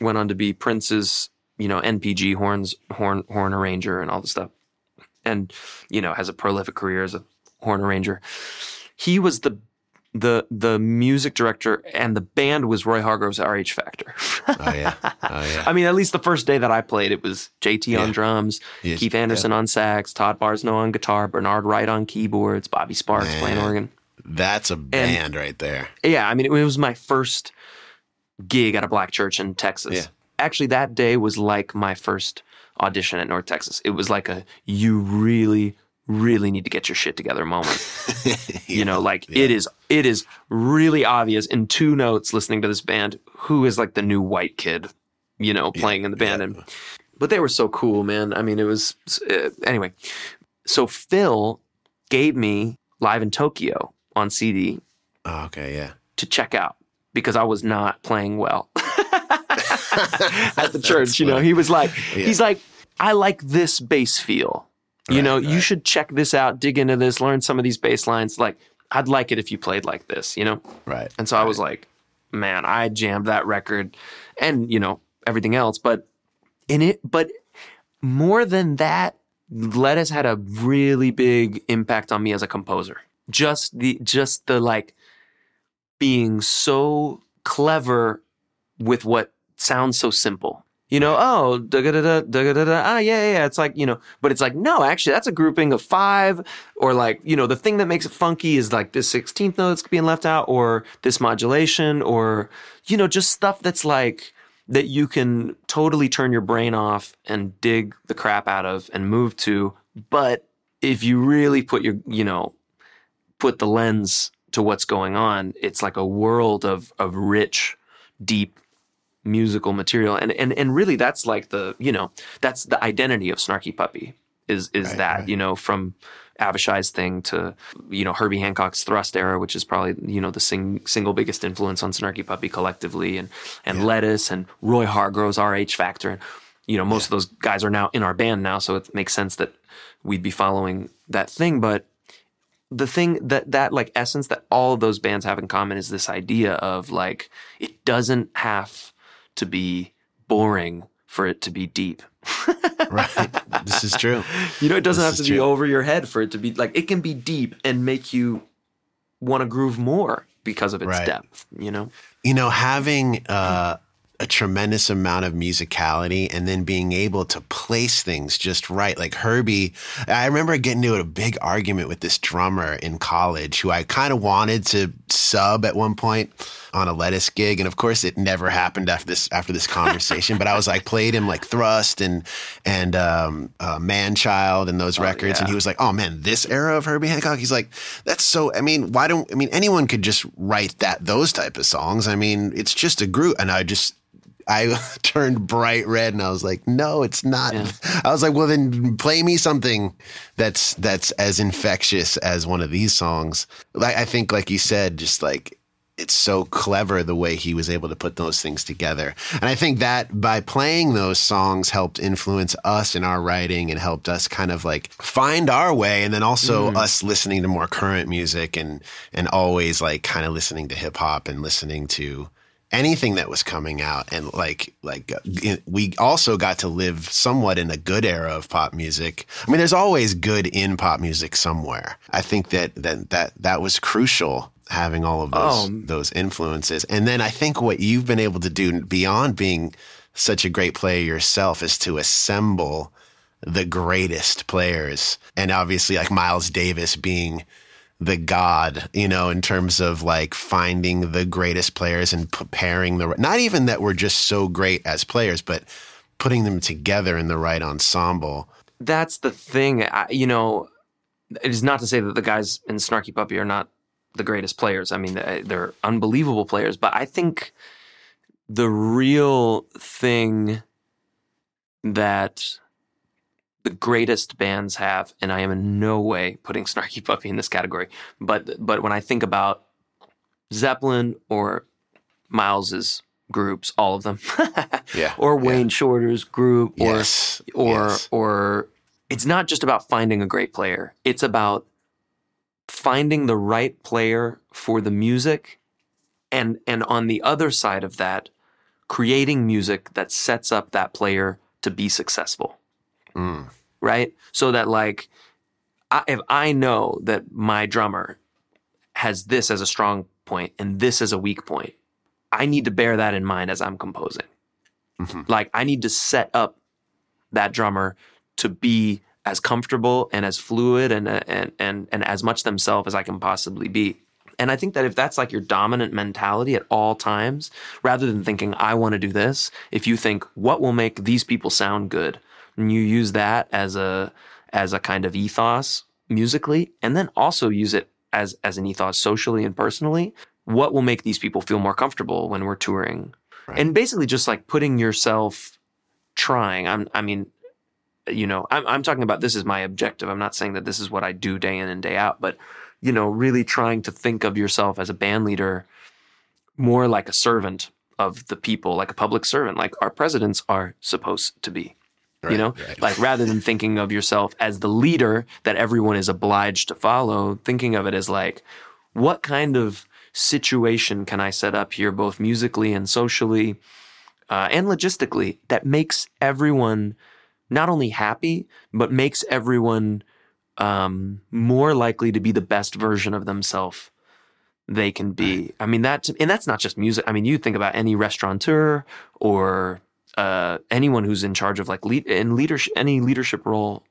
[SPEAKER 2] went on to be Prince's, you know, NPG horns, horn, horn arranger and all the stuff. And, you know, has a prolific career as a horn arranger. He was the, the, the music director and the band was Roy Hargrove's RH Factor.
[SPEAKER 1] Oh yeah. Oh yeah.
[SPEAKER 2] I mean, at least the first day that I played, it was JT on drums,
[SPEAKER 1] Yes,
[SPEAKER 2] Keith Anderson on sax, Todd Parsnow on guitar, Bernard Wright on keyboards, Bobby Sparks
[SPEAKER 1] Man.
[SPEAKER 2] playing organ.
[SPEAKER 1] That's a band right there.
[SPEAKER 2] Yeah, I mean, it was my first gig at a black church in Texas.
[SPEAKER 1] Yeah.
[SPEAKER 2] Actually, that day was like my first audition at North Texas. It was like a you really, really need to get your shit together moment. You know, like it is it is really obvious in two notes listening to this band who is like the new white kid, you know, playing in the band.
[SPEAKER 1] yeah.
[SPEAKER 2] And but they were so cool, man. I mean, it was uh, anyway. So Phil gave me Live in Tokyo on CD
[SPEAKER 1] Oh, okay, yeah.
[SPEAKER 2] to check out because I was not playing well at the church. You know, he was like, he's like, I like this bass feel. You
[SPEAKER 1] Right,
[SPEAKER 2] know, you should check this out, dig into this, learn some of these bass lines. Like, I'd like it if you played like this, you know?
[SPEAKER 1] Right.
[SPEAKER 2] And so I was like, man, I jammed that record and, you know, everything else. But in it, but more than that, Lettuce had a really big impact on me as a composer. Just the just the like being so clever with what sounds so simple. You know, oh, da da da da ah, yeah, yeah, it's like, you know, but it's like, no, actually, that's a grouping of five, or like, you know, the thing that makes it funky is like this 16th note that's being left out, or this modulation, or, you know, just stuff that's like, that you can totally turn your brain off and dig the crap out of and move to. But if you really put your, you know, put the lens to what's going on, it's like a world of, of rich, deep musical material. And, and, and really that's like the, you know, that's the identity of Snarky Puppy is, is right, that, right. you know, from Avishai's thing to, you know, Herbie Hancock's thrust era, which is probably, you know, the sing, single biggest influence on Snarky Puppy collectively and, and yeah. Lettuce and Roy Hargrove's RH Factor. And, you know, most yeah. of those guys are now in our band now. So it makes sense that we'd be following that thing. But the thing that that like essence that all of those bands have in common is this idea of like it doesn't have to be boring for it to be deep.
[SPEAKER 1] right. This is true.
[SPEAKER 2] You know, it doesn't this have to be true. over your head for it to be like it can be deep and make you want to groove more because of its right. depth, you know?
[SPEAKER 1] You know, having uh a tremendous amount of musicality and then being able to place things just right. Like Herbie, I remember getting into a big argument with this drummer in college who I kind of wanted to sub at one point on a lettuce gig. And of course it never happened after this, after this conversation, but I was like, played him like thrust and, and, um, uh, Manchild and those oh, records. Yeah. And he was like, Oh man, this era of Herbie Hancock. He's like, that's so, I mean, why don't, I mean, anyone could just write that, those type of songs. I mean, it's just a group. And I just, I turned bright red and I was like, no, it's not. Yeah. I was like, well, then play me something that's that's as infectious as one of these songs. Like I think, like you said, just like it's so clever the way he was able to put those things together. And I think that by playing those songs helped influence us in our writing and helped us kind of like find our way. And then also mm. us listening to more current music and, and always like kind of listening to hip hop and listening to, anything that was coming out and like like uh, we also got to live somewhat in a good era of pop music. I mean there's always good in pop music somewhere. I think that that that that was crucial having all of those um, those influences. And then i think what you've been able to do beyond being such a great player yourself is to assemble the greatest players. And obviously like miles davis being the god, you know, in terms of like finding the greatest players and preparing the not even that we're just so great as players, but putting them together in the right ensemble.
[SPEAKER 2] That's the thing, I, you know. It is not to say that the guys in Snarky Puppy are not the greatest players. I mean, they're unbelievable players, but I think the real thing that the greatest bands have, and I am in no way putting Snarky Puppy in this category. But but when I think about Zeppelin or Miles's groups, all of them,
[SPEAKER 1] yeah,
[SPEAKER 2] or Wayne
[SPEAKER 1] yeah.
[SPEAKER 2] Shorter's group, or
[SPEAKER 1] yes.
[SPEAKER 2] or
[SPEAKER 1] yes.
[SPEAKER 2] or it's not just about finding a great player. It's about finding the right player for the music, and and on the other side of that, creating music that sets up that player to be successful. Mm. Right? So that like I, if I know that my drummer has this as a strong point and this as a weak point, I need to bear that in mind as I'm composing. Mm-hmm. Like I need to set up that drummer to be as comfortable and as fluid and and and and as much themselves as I can possibly be. And I think that if that's like your dominant mentality at all times, rather than thinking I want to do this, if you think what will make these people sound good, and you use that as a as a kind of ethos musically and then also use it as as an ethos socially and personally. What will make these people feel more comfortable when we're touring? Right. and basically just like putting yourself trying. I'm i mean you know I'm, I'm talking about this is my objective. I'm not saying that this is what i do day in and day out but you know really trying to think of yourself as a band leader more like a servant of the people like a public servant like our presidents are supposed to be Right, you know, right. like rather than thinking of yourself as the leader that everyone is obliged to follow, thinking of it as like, what kind of situation can I set up here, both musically and socially uh, and logistically, that makes everyone not only happy, but makes everyone um, more likely to be the best version of themselves they can be. I mean that, and that's not just music. I mean, you think about any restaurateur or uh, anyone who's in charge of like lead in leadership, any leadership role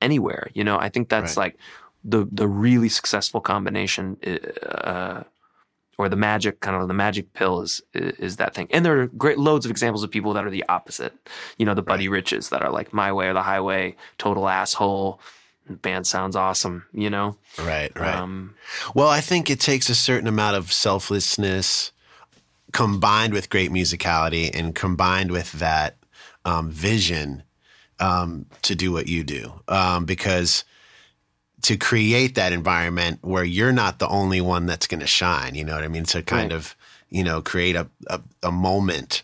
[SPEAKER 2] anywhere. You know, I think that's
[SPEAKER 1] Right.
[SPEAKER 2] like the the really successful combination. Uh, or the magic kind of the magic pill is is that thing. And there are great loads of examples of people that are the opposite. You know, the Buddy Riches that are like my way or the highway, total asshole. Band sounds awesome, you know.
[SPEAKER 1] Right, right.
[SPEAKER 2] Um,
[SPEAKER 1] Well, I think it takes a certain amount of selflessness combined with great musicality and combined with that um, vision um, to do what you do. Um, because to create that environment where you're not the only one that's going to shine, you know what I mean? To kind
[SPEAKER 2] Right.
[SPEAKER 1] of, you know, create a, a, a moment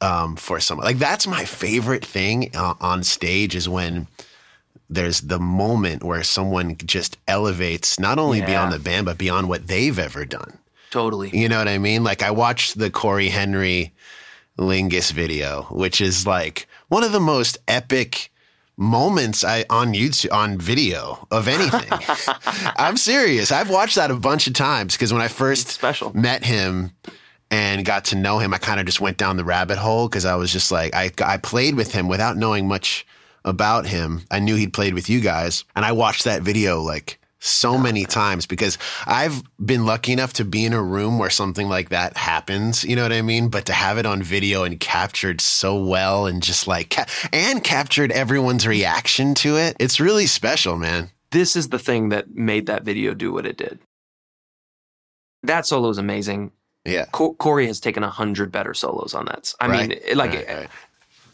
[SPEAKER 1] um, for someone. Like that's my favorite thing uh, on stage is when there's the moment where someone just elevates not only
[SPEAKER 2] Yeah.
[SPEAKER 1] beyond the band but beyond what they've ever done.
[SPEAKER 2] Totally.
[SPEAKER 1] You know what I mean? Like I watched the Cory Henry Lingus video, which is like one of the most epic moments I on YouTube on video of anything. I'm serious. I've watched that a bunch of times because when I first
[SPEAKER 2] special.
[SPEAKER 1] met him and got to know him, I kind of just went down the rabbit hole because I was just like, I, I played with him without knowing much about him. I knew he'd played with you guys, and I watched that video like so many times because I've been lucky enough to be in a room where something like that happens. You know what I mean? But to have it on video and captured so well and just like, ca- and captured everyone's reaction to it, it's really special, man.
[SPEAKER 2] This is the thing that made that video do what it did. That solo is amazing.
[SPEAKER 1] Yeah.
[SPEAKER 2] Co- Cory has taken a hundred better solos on that. I mean,
[SPEAKER 1] Right.
[SPEAKER 2] it- like,
[SPEAKER 1] Right, right.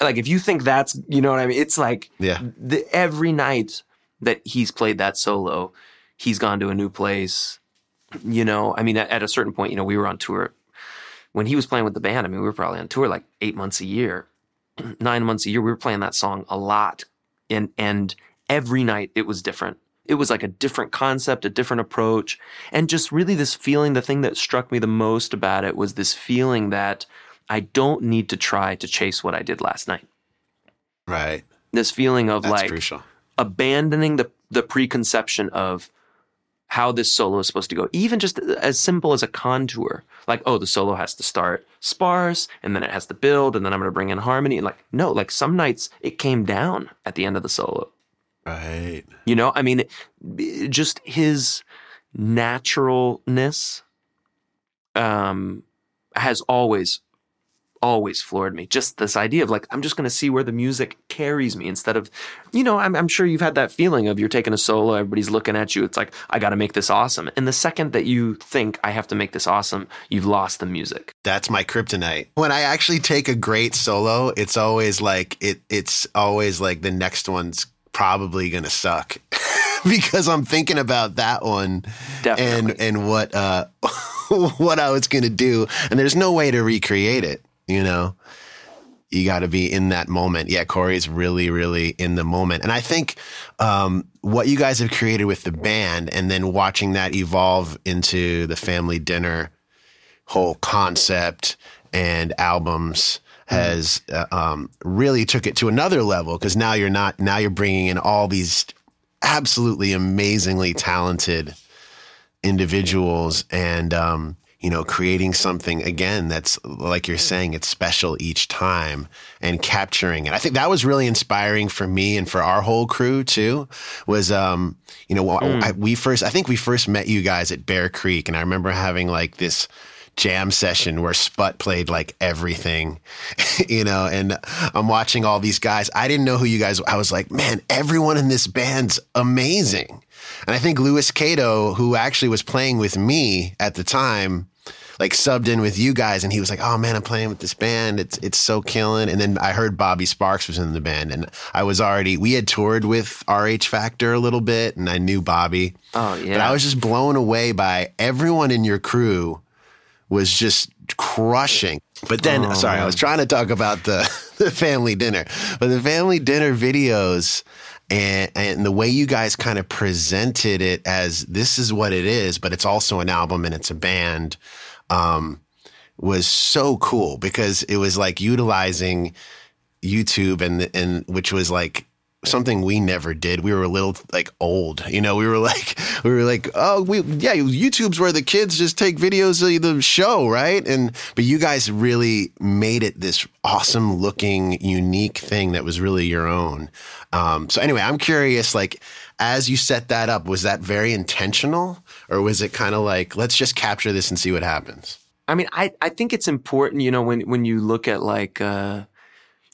[SPEAKER 2] like if you think that's, you know what I mean? It's like
[SPEAKER 1] Yeah.
[SPEAKER 2] the, every night that he's played that solo, he's gone to a new place. You know, I mean, at, at a certain point, you know, we were on tour when he was playing with the band. I mean, we were probably on tour like eight months a year, nine months a year. We were playing that song a lot, and and every night it was different. It was like a different concept, a different approach, and just really this feeling. The thing that struck me the most about it was this feeling that I don't need to try to chase what I did last night.
[SPEAKER 1] Right.
[SPEAKER 2] This feeling of
[SPEAKER 1] That's
[SPEAKER 2] like
[SPEAKER 1] crucial.
[SPEAKER 2] abandoning the the preconception of how this solo is supposed to go, even just as simple as a contour. Like, oh, the solo has to start sparse and then it has to build and then I'm going to bring in harmony. And like, no, like some nights it came down at the end of the solo.
[SPEAKER 1] Right.
[SPEAKER 2] You know, I mean, just his naturalness um, has always, always floored me. Just this idea of like, I'm just going to see where the music carries me instead of, you know, I'm, I'm sure you've had that feeling of you're taking a solo, everybody's looking at you. It's like, I got to make this awesome. And the second that you think I have to make this awesome, you've lost the music.
[SPEAKER 1] That's my kryptonite. When I actually take a great solo, it's always like it it's always like the next one's probably going to suck. because I'm thinking about that one
[SPEAKER 2] Definitely.
[SPEAKER 1] and and what uh what I was going to do and there's no way to recreate it, you know. You got to be in that moment. Yeah, Cory's really, really in the moment. And I think um, what you guys have created with the band and then watching that evolve into the family dinner whole concept and albums has uh, um, really took it to another level because now you're not now you're bringing in all these absolutely amazingly talented individuals and um, you know creating something again that's like you're saying it's special each time and capturing it i think that was really inspiring for me and for our whole crew too was um you know I, we first i think we first met you guys at bear creek and i remember having like this jam session where Sput played like everything, you know, and I'm watching all these guys. I didn't know who you guys I was like, man, everyone in this band's amazing. And I think Louis Cato, who actually was playing with me at the time, like subbed in with you guys and he was like, Oh man, I'm playing with this band. It's it's so killing. And then I heard Bobby Sparks was in the band and I was already we had toured with RH Factor a little bit and I knew Bobby.
[SPEAKER 2] Oh,
[SPEAKER 1] But
[SPEAKER 2] yeah.
[SPEAKER 1] I was just blown away by everyone in your crew was just crushing. But then,
[SPEAKER 2] Oh,
[SPEAKER 1] sorry, I was trying to talk about the, the family dinner, but the family dinner videos and, and the way you guys kind of presented it as this is what it is, but it's also an album and it's a band, um, was so cool because it was like utilizing YouTube and and which was like something we never did. We were a little like old, you know. We were like, we were like, oh, we yeah, YouTube's where the kids just take videos of the show, right? And but you guys really made it this awesome looking, unique thing that was really your own. Um, so anyway, I'm curious, like as you set that up, was that very intentional, or was it kind of like let's just capture this and see what happens?
[SPEAKER 2] I mean, I I think it's important, you know, when when you look at like. Uh,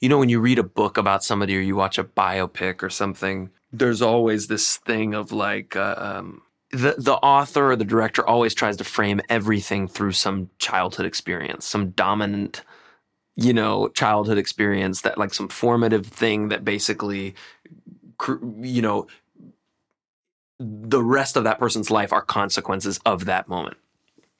[SPEAKER 2] you know, when you read a book about somebody or you watch a biopic or something, there's always this thing of like, uh, um, the, the author or the director always tries to frame everything through some childhood experience, some dominant, you know, childhood experience that like some formative thing that basically, you know, the rest of that person's life are consequences of that moment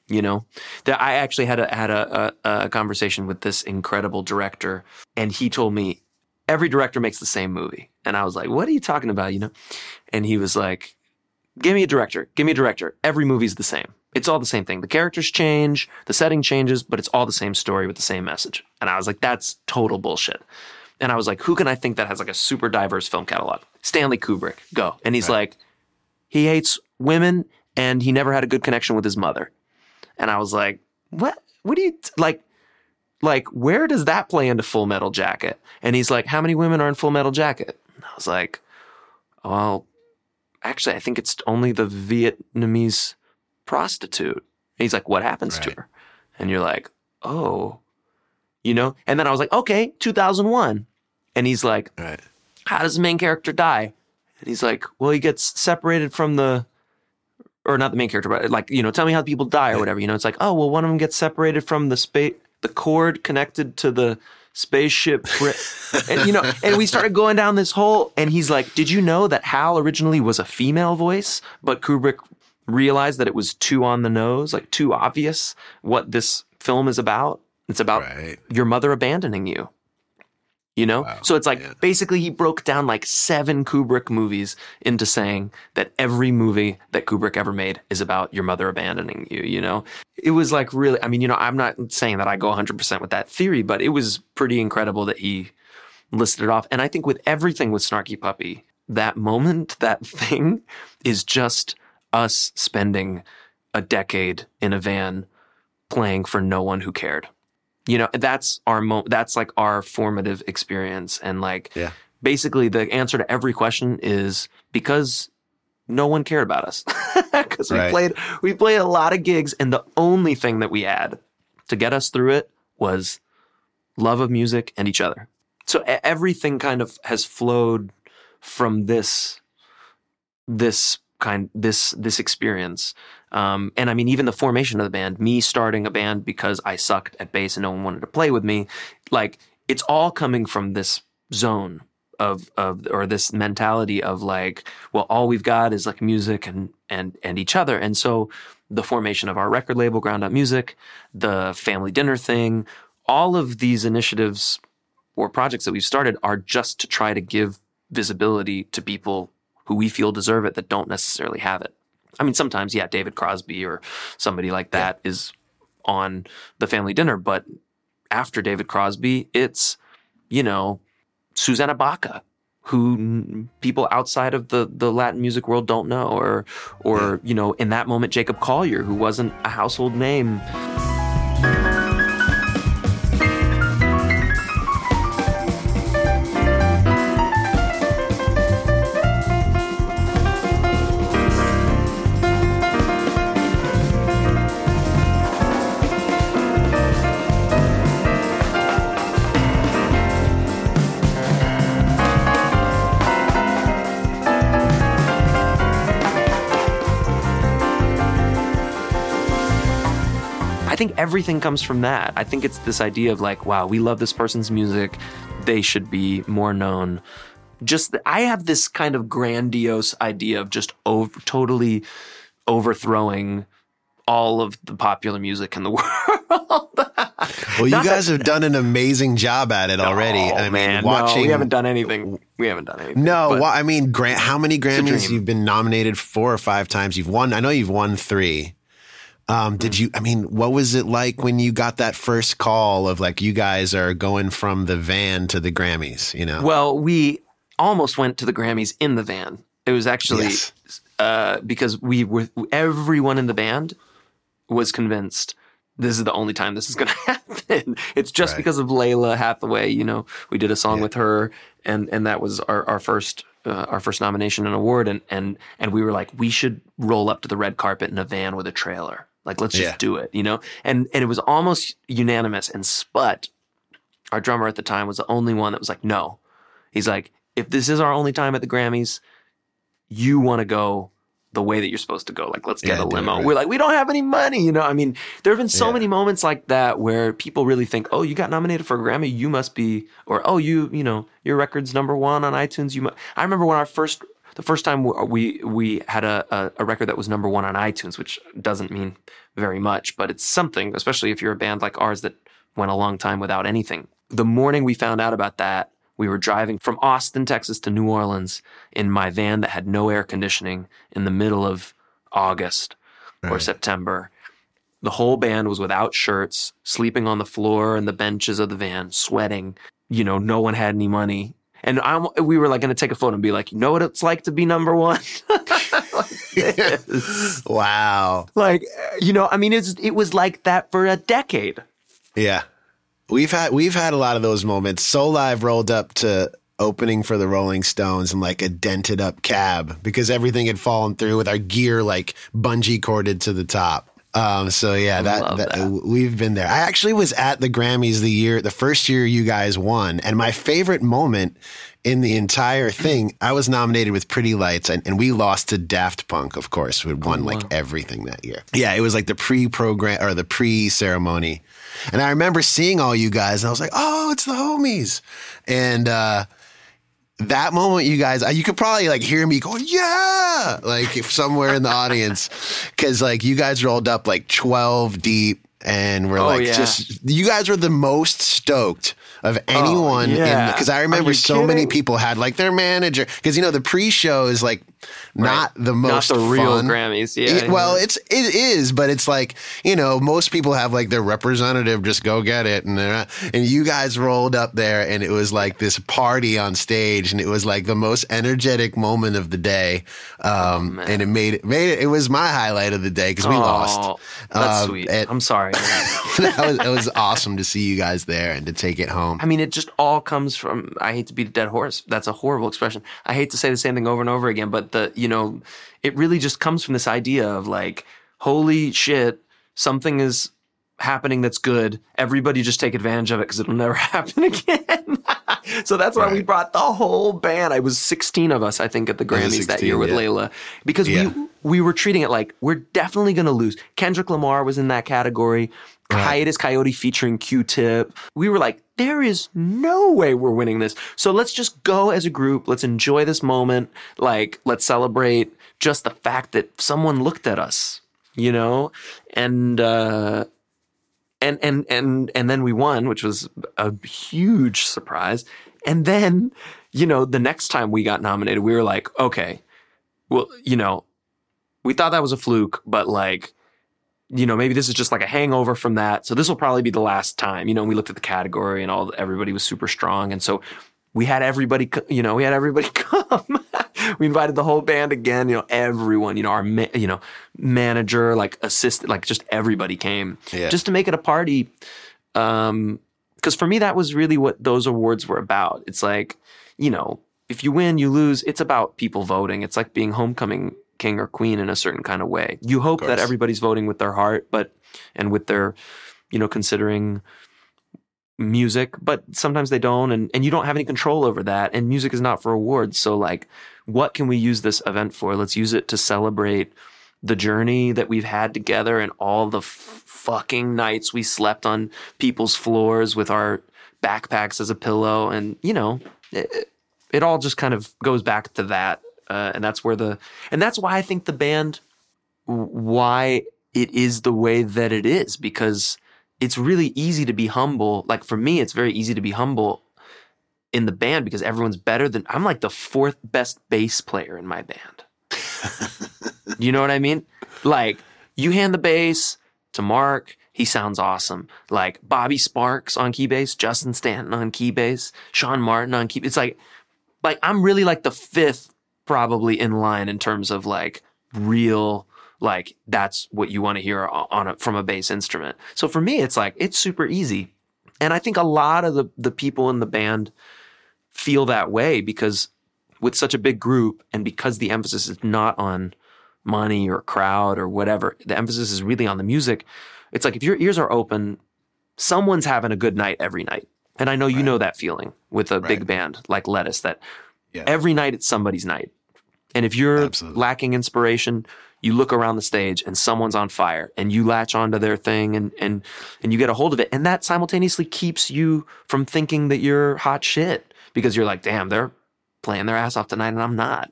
[SPEAKER 2] you know that i actually had a had a, a, a, conversation with this incredible director and he told me every director makes the same movie. And i was like what are you talking about? You know? And he was like give me a director. Give me a director. Every movie's the same. It's all the same thing. The characters change the setting changes but it's all the same story with the same message. And i was like that's total bullshit. And i was like who can i think that has like a super diverse film catalog? Stanley kubrick go. And he's right. like he hates women and he never had a good connection with his mother and I was like, what? What do you t- like? Like, where does that play into Full Metal Jacket? And he's like, how many women are in Full Metal Jacket? And I was like, well, actually, I think it's only the Vietnamese prostitute. And he's like, what happens right. to her? And you're like, oh, you know? And then I was like, okay, 2001. And he's like, right. how does the main character die? And he's like, well, he gets separated from the or not the main character, but like, you know, tell me how people die or whatever. You know, it's like, oh, well, one of them gets separated from the space, the cord connected to the spaceship. and, you know, and we started going down this hole. And he's like, did you know that Hal originally was a female voice, but Kubrick realized that it was too on the nose, like too obvious what this film is about? It's about right. your mother abandoning you you know? Wow, so it's like man. basically he broke down like seven Kubrick movies into saying that every movie that Kubrick ever made is about your mother abandoning you, you know? It was like really, I mean, you know, I'm not saying that I go 100% with that theory, but it was pretty incredible that he listed it off. And I think with everything with Snarky Puppy, that moment, that thing is just us spending a decade in a van playing for no one who cared you know that's our mo- that's like our formative experience and like yeah. basically the answer to every question is because no one cared about us. Because we played we played a lot of gigs and the only thing that we had to get us through it was love of music and each other. So everything kind of has flowed from this this kind this this experience um, and I mean, even the formation of the band, me starting a band because I sucked at bass and no one wanted to play with me, like it's all coming from this zone of of or this mentality of like, well, all we've got is like music and and and each other. And so the formation of our record label, Ground Up Music, the family dinner thing, all of these initiatives or projects that we've started are just to try to give visibility to people who we feel deserve it that don't necessarily have it. I mean, sometimes, yeah, David Crosby or somebody like that yeah. is on the family dinner, but after David Crosby, it's, you know, Susana Baca, who people outside of the, the Latin music world don't know, or, or, you know, in that moment, Jacob Collier, who wasn't a household name. Everything comes from that. I think it's this idea of like, wow, we love this person's music. They should be more known. Just, I have this kind of grandiose idea of just over, totally overthrowing all of the popular music in the world.
[SPEAKER 1] well, you Not guys that, have done an amazing job at it already.
[SPEAKER 2] Oh, I mean, man, watching. No, we haven't done anything. We haven't done anything.
[SPEAKER 1] No, well, I mean, Grant, how many Grammys you've been nominated four or five times? You've won. I know you've won three. Um, did you? I mean, what was it like when you got that first call of like you guys are going from the van to the Grammys? You know,
[SPEAKER 2] Well, we almost went to the Grammys in the van. It was actually
[SPEAKER 1] Yes.
[SPEAKER 2] uh, because we were everyone in the band was convinced this is the only time this is going to happen. It's just
[SPEAKER 1] Right.
[SPEAKER 2] because of Lalah Hathaway. You know, we did a song
[SPEAKER 1] Yeah.
[SPEAKER 2] with her, and and that was our our first. Uh, our first nomination and award, and and and we were like, we should roll up to the red carpet in a van with a trailer. Like, let's just
[SPEAKER 1] Yeah.
[SPEAKER 2] do it, you know. And and it was almost unanimous. And Sput, our drummer at the time, was the only one that was like, no. He's like, if this is our only time at the Grammys, you want to go the way that you're supposed to go. Like, let's get
[SPEAKER 1] Yeah,
[SPEAKER 2] a limo.
[SPEAKER 1] right.
[SPEAKER 2] We're like, we don't have any money. You know, I mean, there have been so
[SPEAKER 1] Yeah.
[SPEAKER 2] many moments like that where people really think, oh, you got nominated for a Grammy, you must be, or oh, you, you know, your record's number one on iTunes. You, mu-. I remember when our first, the first time we we had a, a a record that was number one on iTunes, which doesn't mean very much, but it's something, especially if you're a band like ours that went a long time without anything. The morning we found out about that, we were driving from Austin, Texas to New Orleans in my van that had no air conditioning in the middle of August or September. The whole band was without shirts, sleeping on the floor and the benches of the van, sweating. You know, no one had any money. And I'm, we were like going to take a photo and be like, you know what it's like to be number one? Like
[SPEAKER 1] wow.
[SPEAKER 2] like, you know, I mean, it's, it was like that for a decade.
[SPEAKER 1] Yeah. We've had we've had a lot of those moments. So Live rolled up to opening for the Rolling Stones in like a dented up cab because everything had fallen through with our gear like bungee corded to the top. Um, so yeah, that, that,
[SPEAKER 2] that.
[SPEAKER 1] we've been there. I actually was at the Grammys the year, the first year you guys won, and my favorite moment in the entire thing, I was nominated with Pretty Lights, and, and we lost to Daft Punk, of course, who had won like everything that year. Yeah, it was like the pre-program or the pre-ceremony, and I remember seeing all you guys, and I was like, "Oh, it's the homies," and. uh that moment, you guys, uh, you could probably like hear me going, yeah, like if somewhere in the audience, because like you guys rolled up like 12 deep and we're
[SPEAKER 2] Oh,
[SPEAKER 1] like,
[SPEAKER 2] yeah.
[SPEAKER 1] just, you guys were the most stoked of anyone.
[SPEAKER 2] yeah.
[SPEAKER 1] Because I remember so many people had like their manager, because you know, the pre show is like not the most
[SPEAKER 2] Not the real
[SPEAKER 1] fun.
[SPEAKER 2] Grammys. Yeah.
[SPEAKER 1] It- well, it's it is, but it's like you know, most people have like their representative just go get it, and they're not- and you guys rolled up there, and it was like this party on stage, and it was like the most energetic moment of the day,
[SPEAKER 2] Oh,
[SPEAKER 1] um, and it made it made it. It was my highlight of the day because we
[SPEAKER 2] Aw,
[SPEAKER 1] lost.
[SPEAKER 2] That's
[SPEAKER 1] Um,
[SPEAKER 2] sweet. I'm sorry.
[SPEAKER 1] that was it was awesome to see you guys there and to take it home.
[SPEAKER 2] I mean, it just all comes from. I hate to beat a dead horse. That's a horrible expression. I hate to say the same thing over and over again, but the you know, it really just comes from this idea of like, holy shit, something is happening that's good. Everybody just take advantage of it because it'll never happen again. so that's why we brought the whole band. I was 16 of us, I think, at the Grammys that year with
[SPEAKER 1] yeah.
[SPEAKER 2] Lalah because
[SPEAKER 1] Yeah.
[SPEAKER 2] we we were treating it like we're definitely going to lose. Kendrick Lamar was in that category. Hiatus Kaiyote featuring Q-Tip. We were like, there is no way we're winning this. So let's just go as a group. Let's enjoy this moment. Like, let's celebrate just the fact that someone looked at us, you know? And, uh, and, and, and, and then we won, which was a huge surprise. And then, you know, the next time we got nominated, we were like, okay, well, you know, we thought that was a fluke, but like, you know, maybe this is just like a hangover from that. So this will probably be the last time. You know, we looked at the category and all everybody was super strong, and so we had everybody. You know, we had everybody come. we invited the whole band again. You know, everyone. You know, our ma- you know manager, like assistant, like just everybody came
[SPEAKER 1] Yeah.
[SPEAKER 2] just to make it a party. Um, because for me, that was really what those awards were about. It's like, you know, if you win, you lose. It's about people voting. It's like being homecoming king or queen in a certain kind of way. You hope that everybody's voting with their heart, but and with their, you know, considering music, but sometimes they don't and, and you don't have any control over that. And music is not for awards. So like what can we use this event for? Let's use it to celebrate the journey that we've had together and all the f- fucking nights we slept on people's floors with our backpacks as a pillow and you know it, it all just kind of goes back to that uh, and that's where the and that's why i think the band why it is the way that it is because it's really easy to be humble like for me it's very easy to be humble in the band because everyone's better than i'm like the fourth best bass player in my band you know what I mean? Like you hand the bass to Mark, he sounds awesome. Like Bobby Sparks on key bass, Justin Stanton on key bass, Shaun Martin on key. It's like, like I'm really like the fifth probably in line in terms of like real like that's what you want to hear on a, from a bass instrument. So for me, it's like it's super easy, and I think a lot of the the people in the band feel that way because with such a big group and because the emphasis is not on money or crowd or whatever, the emphasis is really on the music. It's like if your ears are open, someone's having a good night every night. And I know you right. know that feeling with a right. big band like Lettuce that yeah. every night it's somebody's night. And if you're Absolutely. lacking inspiration, you look around the stage and someone's on fire and you latch onto their thing and, and, and you get a hold of it. And that simultaneously keeps you from thinking that you're hot shit because you're like, damn, they're playing their ass off tonight and I'm not.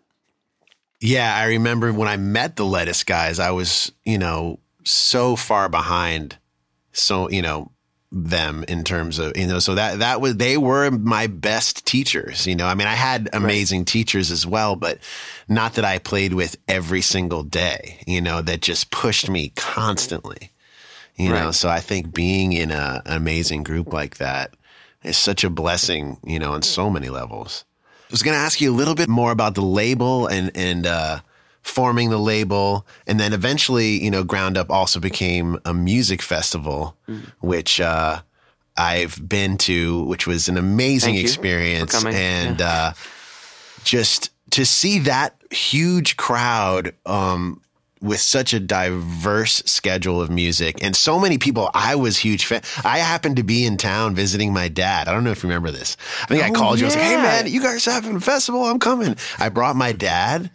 [SPEAKER 1] Yeah, I remember when I met the lettuce guys, I was, you know, so far behind so, you know, them in terms of, you know, so that that was they were my best teachers, you know. I mean, I had amazing right. teachers as well, but not that I played with every single day, you know, that just pushed me constantly. You right. know, so I think being in a, an amazing group like that is such a blessing, you know, on so many levels I was going to ask you a little bit more about the label and and uh, forming the label, and then eventually, you know, Ground Up also became a music festival, mm. which uh, I've been to, which was an amazing experience, and yeah. uh, just to see that huge crowd um, with such a diverse schedule of music and so many people. I was huge fan. I happened to be in town visiting my dad. I don't know if you remember this. I think oh, I called you. I was like, "Hey man, you guys having a festival? I'm coming." I brought my dad.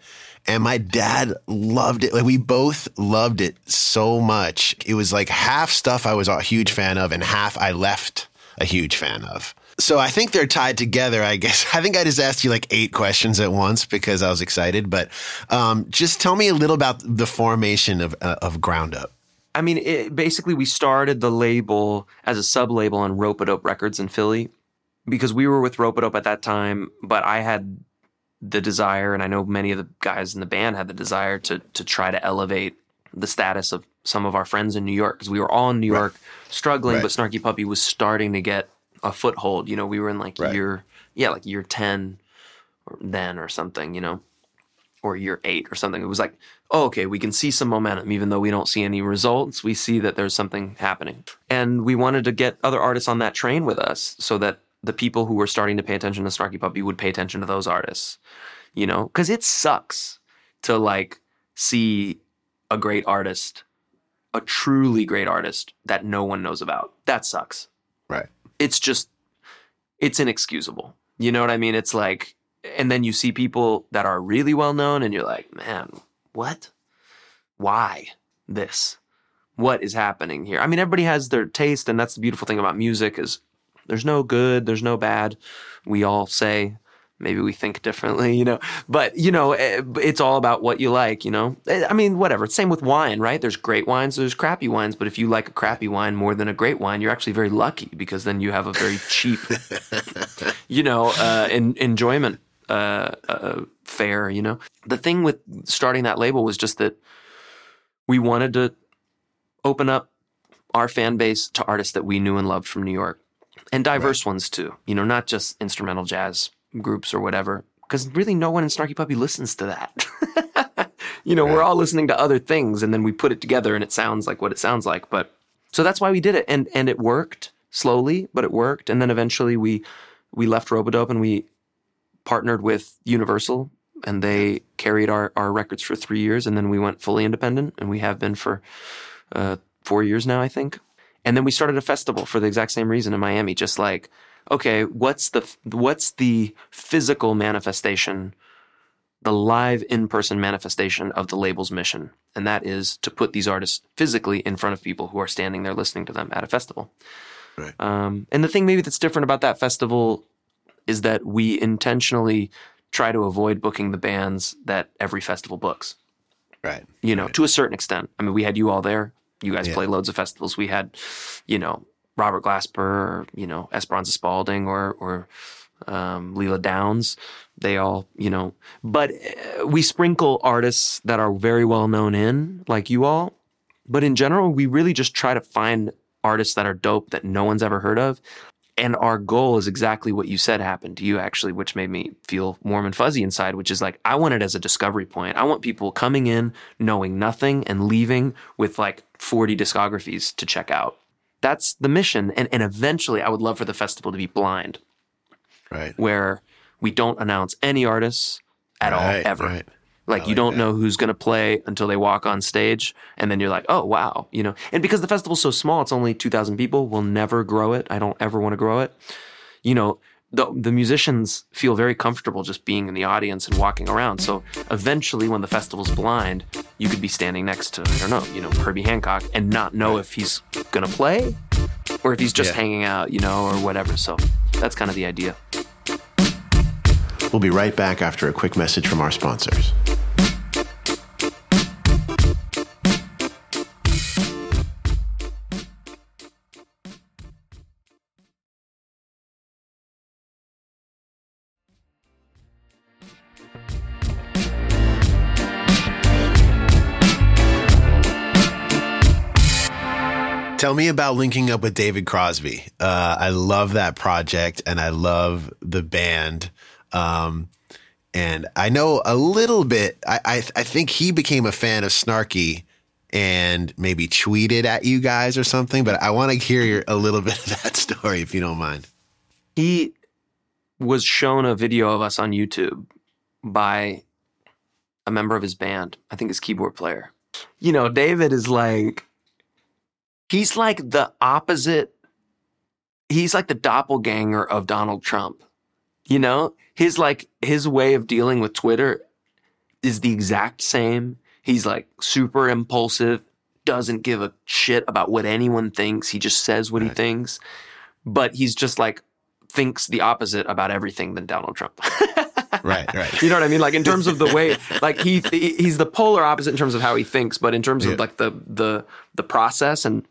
[SPEAKER 1] And my dad loved it. Like we both loved it so much. It was like half stuff I was a huge fan of and half I left a huge fan of. So I think they're tied together. I guess I think I just asked you like eight questions at once because I was excited. But um, just tell me a little about the formation of uh, of Ground Up.
[SPEAKER 2] I mean, it, basically, we started the label as a sub label on Ropeadope Records in Philly because we were with Ropeadope at that time. But I had the desire, and I know many of the guys in the band had the desire to to try to elevate the status of some of our friends in New York because we were all in New York right. struggling, right. but Snarky Puppy was starting to get a foothold. You know, we were in like right. year, yeah, like year 10 or then or something, you know, or year eight or something. It was like, oh, okay, we can see some momentum, even though we don't see any results. We see that there's something happening. And we wanted to get other artists on that train with us so that the people who were starting to pay attention to Snarky Puppy would pay attention to those artists, you know, because it sucks to like see a great artist, a truly great artist that no one knows about. That sucks.
[SPEAKER 1] Right
[SPEAKER 2] it's just it's inexcusable. You know what I mean? It's like and then you see people that are really well known and you're like, "Man, what? Why this? What is happening here?" I mean, everybody has their taste and that's the beautiful thing about music is there's no good, there's no bad. We all say maybe we think differently, you know. But you know, eh, it's all about what you like, you know. Eh, I mean, whatever. Same with wine, right? There's great wines, there's crappy wines. But if you like a crappy wine more than a great wine, you're actually very lucky because then you have a very cheap, you know, uh, in, enjoyment uh, uh, fare. You know, the thing with starting that label was just that we wanted to open up our fan base to artists that we knew and loved from New York and diverse right. ones too. You know, not just instrumental jazz groups or whatever, because really no one in Snarky Puppy listens to that. you know, right. we're all listening to other things, and then we put it together, and it sounds like what it sounds like. But so that's why we did it, and and it worked slowly, but it worked, and then eventually we we left Ropeadope and we partnered with Universal, and they carried our our records for three years, and then we went fully independent, and we have been for uh, four years now, I think. And then we started a festival for the exact same reason in Miami, just like okay, what's the what's the physical manifestation, the live in-person manifestation of the label's mission? And that is to put these artists physically in front of people who are standing there listening to them at a festival. Right. Um, and the thing maybe that's different about that festival is that we intentionally try to avoid booking the bands that every festival books.
[SPEAKER 1] Right.
[SPEAKER 2] You know,
[SPEAKER 1] right.
[SPEAKER 2] to a certain extent. I mean, we had you all there. You guys yeah. play loads of festivals. We had, you know, Robert Glasper or you know Esperanza Spalding or or um, Lila Downs. They all you know, but uh, we sprinkle artists that are very well known in like you all, But in general, we really just try to find artists that are dope that no one's ever heard of. And our goal is exactly what you said happened to you, actually, which made me feel warm and fuzzy inside, which is like, I want it as a discovery point. I want people coming in, knowing nothing, and leaving with like 40 discographies to check out. That's the mission. And, and eventually, I would love for the festival to be blind,
[SPEAKER 1] Right.
[SPEAKER 2] where we don't announce any artists at all ever.
[SPEAKER 1] right.
[SPEAKER 2] Like, you don't
[SPEAKER 1] that.
[SPEAKER 2] know who's going to play until they walk on stage. And then you're like, oh, wow. You know, and because the festival's so small, it's only 2,000 people. We'll never grow it. I don't ever want to grow it. You know, the, the musicians feel very comfortable just being in the audience and walking around. So eventually, when the festival's blind, you could be standing next to, I don't know, you know, Herbie Hancock and not know if he's going to play or if he's just
[SPEAKER 1] Yeah.
[SPEAKER 2] hanging out, you know, or whatever. So that's kind of the idea.
[SPEAKER 1] We'll be right back after a quick message from our sponsors. Tell me about linking up with David Crosby. Uh, I love that project and I love the band. Um, and I know a little bit. I, I I think he became a fan of Snarky and maybe tweeted at you guys or something. But I want to hear your, a little bit of that story if you don't mind.
[SPEAKER 2] he was shown a video of us on YouTube by a member of his band, I think his keyboard player. You know, David is like, he's like the opposite. He's like the doppelganger of Donald Trump. You know, his like, his way of dealing with Twitter is the exact same. He's like super impulsive, doesn't give a shit about what anyone thinks. He just says what he thinks. But he's just like, thinks the opposite about everything than Donald Trump.
[SPEAKER 1] Right, right.
[SPEAKER 2] You know what I mean? Like in terms of the way, like he he's the polar opposite in terms of how he thinks, but in terms
[SPEAKER 1] Yeah.
[SPEAKER 2] of like the the the process, and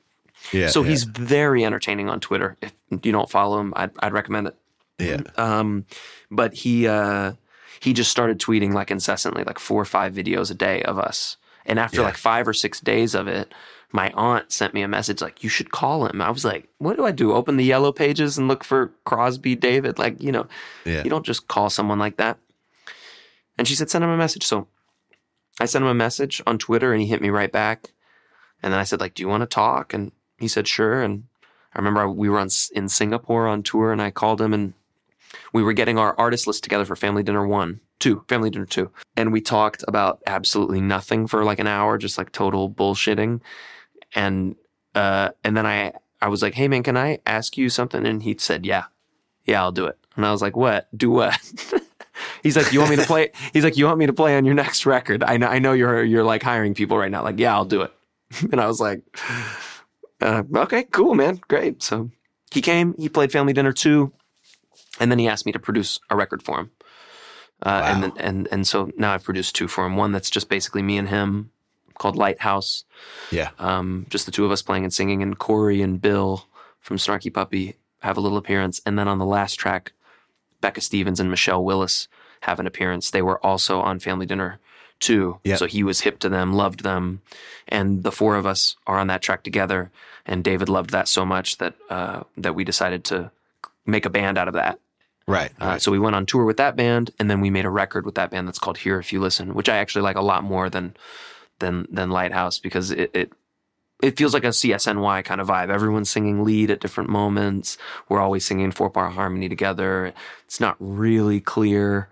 [SPEAKER 1] Yeah.
[SPEAKER 2] so
[SPEAKER 1] yeah,
[SPEAKER 2] he's very entertaining on Twitter. If you don't follow him, I'd I'd recommend it.
[SPEAKER 1] yeah.
[SPEAKER 2] Um, but he uh, he just started tweeting like incessantly, like four or five videos a day of us. And after
[SPEAKER 1] Yeah.
[SPEAKER 2] like five or six days of it, my aunt sent me a message like, "You should call him." I was like, "What do I do? Open the yellow pages and look for Crosby David?" Like, you know,
[SPEAKER 1] Yeah.
[SPEAKER 2] you don't just call someone like that. And she said, "Send him a message." So I sent him a message on Twitter, and he hit me right back. And then I said, "Like, do you want to talk?" And he said, "Sure." And I remember I, we were on in Singapore on tour, and I called him, and we were getting our artist list together for Family Dinner One, Two, Family Dinner Two, and we talked about absolutely nothing for like an hour, just like total bullshitting. And uh, and then I I was like, "Hey man, can I ask you something?" And he said, "Yeah, yeah, I'll do it." And I was like, "What? Do what?" He's like, "You want me to play?" He's like, "You want me to play on your next record?" I know, I know you're you're like hiring people right now. Like, yeah, I'll do it. And I was like, uh, "Okay, cool, man, great." So he came, he played Family Dinner two, and then he asked me to produce a record for him. Uh, And then, and and so now I've produced two for him. One that's just basically me and him, called Lighthouse.
[SPEAKER 1] Yeah.
[SPEAKER 2] Um, just the two of us playing and singing, and Cory and Bill from Snarky Puppy have a little appearance. And then on the last track, Becca Stevens and Michelle Willis have an appearance. They were also on Family Dinner too.
[SPEAKER 1] Yeah.
[SPEAKER 2] So he was hip to them, loved them, and the four of us are on that track together. And David loved that so much that uh, that we decided to make a band out of that.
[SPEAKER 1] Right.
[SPEAKER 2] Uh,
[SPEAKER 1] right.
[SPEAKER 2] so we went on tour with that band, and then we made a record with that band that's called "Here If You Listen," which I actually like a lot more than than than Lighthouse because it it, it feels like a CSNY kind of vibe. Everyone's singing lead at different moments. We're always singing four part harmony together. It's not really clear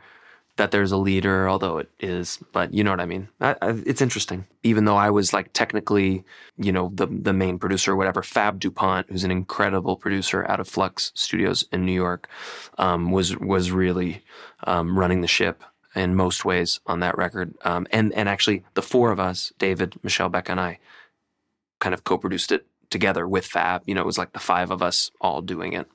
[SPEAKER 2] that there's a leader, although it is. But you know what I mean. I, I, it's interesting, even though I was like technically, you know, the the main producer or whatever. Fab Dupont, who's an incredible producer out of Flux Studios in New York, um, was was really um, running the ship in most ways on that record. Um, and and actually, the four of us, David, Michelle, Becca, and I, kind of co-produced it together with Fab. You know, it was like the five of us all doing it,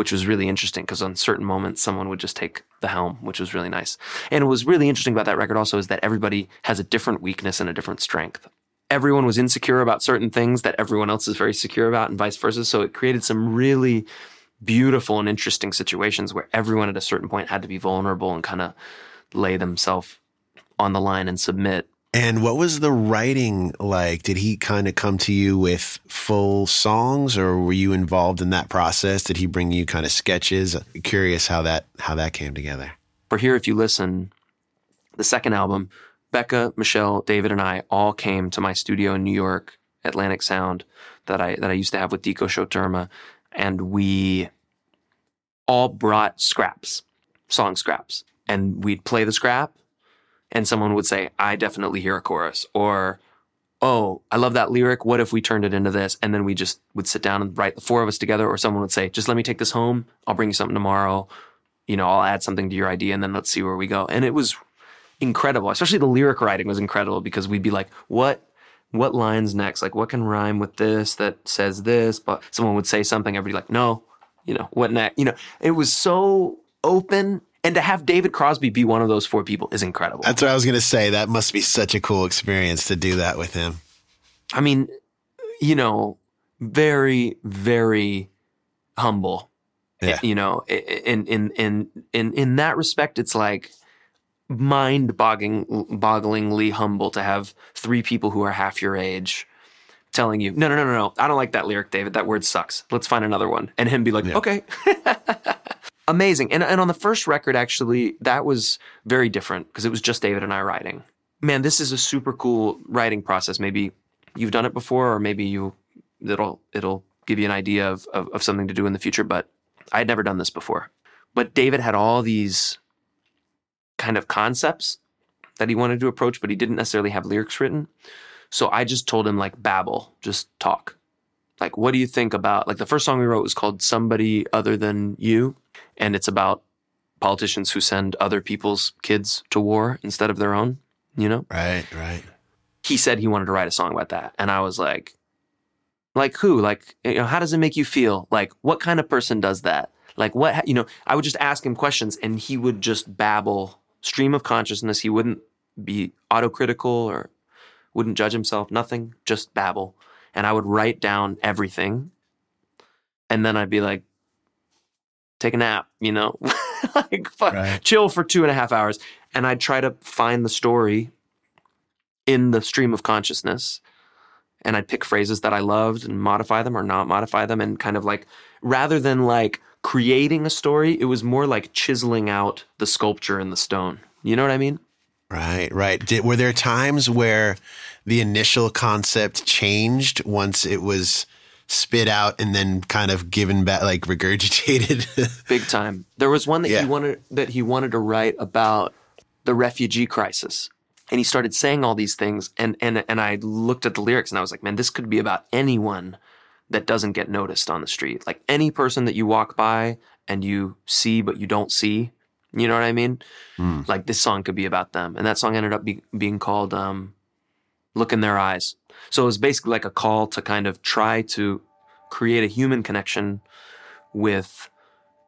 [SPEAKER 2] which was really interesting because on certain moments someone would just take the helm, which was really nice. And what was really interesting about that record also is that everybody has a different weakness and a different strength. Everyone was insecure about certain things that everyone else is very secure about, and vice versa. So it created some really beautiful and interesting situations where everyone at a certain point had to be vulnerable and kind of lay themselves on the line and submit
[SPEAKER 1] And what was the writing like? Did he kind of come to you with full songs or were you involved in that process? Did he bring you kind of sketches? Curious how that how that came together.
[SPEAKER 2] For here if you listen, the second album, Becca, Michelle, David and I all came to my studio in New York, Atlantic Sound that I that I used to have with Dico Shoterma and we all brought scraps, song scraps. And we'd play the scrap and someone would say, I definitely hear a chorus, or, oh, I love that lyric. What if we turned it into this? And then we just would sit down and write the four of us together, or someone would say, just let me take this home. I'll bring you something tomorrow. You know, I'll add something to your idea and then let's see where we go. And it was incredible, especially the lyric writing was incredible because we'd be like, what? What lines next? Like, what can rhyme with this that says this? But someone would say something, everybody like, no, you know, what next? You know, it was so open and to have David Crosby be one of those four people is incredible.
[SPEAKER 1] That's what I was going to say. That must be such a cool experience to do that with him.
[SPEAKER 2] I mean, you know, very, very humble.
[SPEAKER 1] Yeah.
[SPEAKER 2] You know, in in in in in that respect, it's like mind-boggling, bogglingly humble to have three people who are half your age telling you, no, no, no, no, no, I don't like that lyric, David. That word sucks. Let's find another one. And him be like,
[SPEAKER 1] Yeah.
[SPEAKER 2] okay. Amazing. And, and on the first record, actually, that was very different because it was just David and I writing. Man, this is a super cool writing process. Maybe you've done it before, or maybe you it'll it'll give you an idea of, of, of something to do in the future. But I had never done this before. But David had all these kind of concepts that he wanted to approach, but he didn't necessarily have lyrics written. So I just told him like babble, just talk. Like, what do you think about like the first song we wrote was called Somebody Other Than You, and it's about politicians who send other people's kids to war instead of their own, you know?
[SPEAKER 1] Right, right.
[SPEAKER 2] He said he wanted to write a song about that. And I was like, like who? Like, you know, how does it make you feel? Like, what kind of person does that? Like, what, you know, I would just ask him questions and he would just babble stream of consciousness. He wouldn't be autocritical or wouldn't judge himself, nothing, just babble. And I would write down everything. And then I'd be like, take a nap, you know, like fuck,
[SPEAKER 1] Right.
[SPEAKER 2] chill for two and a half hours. And I'd try to find the story in the stream of consciousness. And I'd pick phrases that I loved and modify them or not modify them. And kind of like, rather than like creating a story, it was more like chiseling out the sculpture in the stone. You know what I mean?
[SPEAKER 1] Right, right. Did, were there times where the initial concept changed once it was spit out and then kind of given back, like regurgitated?
[SPEAKER 2] big time. There was one that
[SPEAKER 1] Yeah.
[SPEAKER 2] he wanted that he wanted to write about the refugee crisis. And he started saying all these things and and and I looked at the lyrics and I was like, man, this could be about anyone that doesn't get noticed on the street. Like any person that you walk by and you see but you don't see. You know what I mean?
[SPEAKER 1] Hmm.
[SPEAKER 2] Like this song could be about them. And that song ended up be, being called um, Look in Their Eyes. So it was basically like a call to kind of try to create a human connection with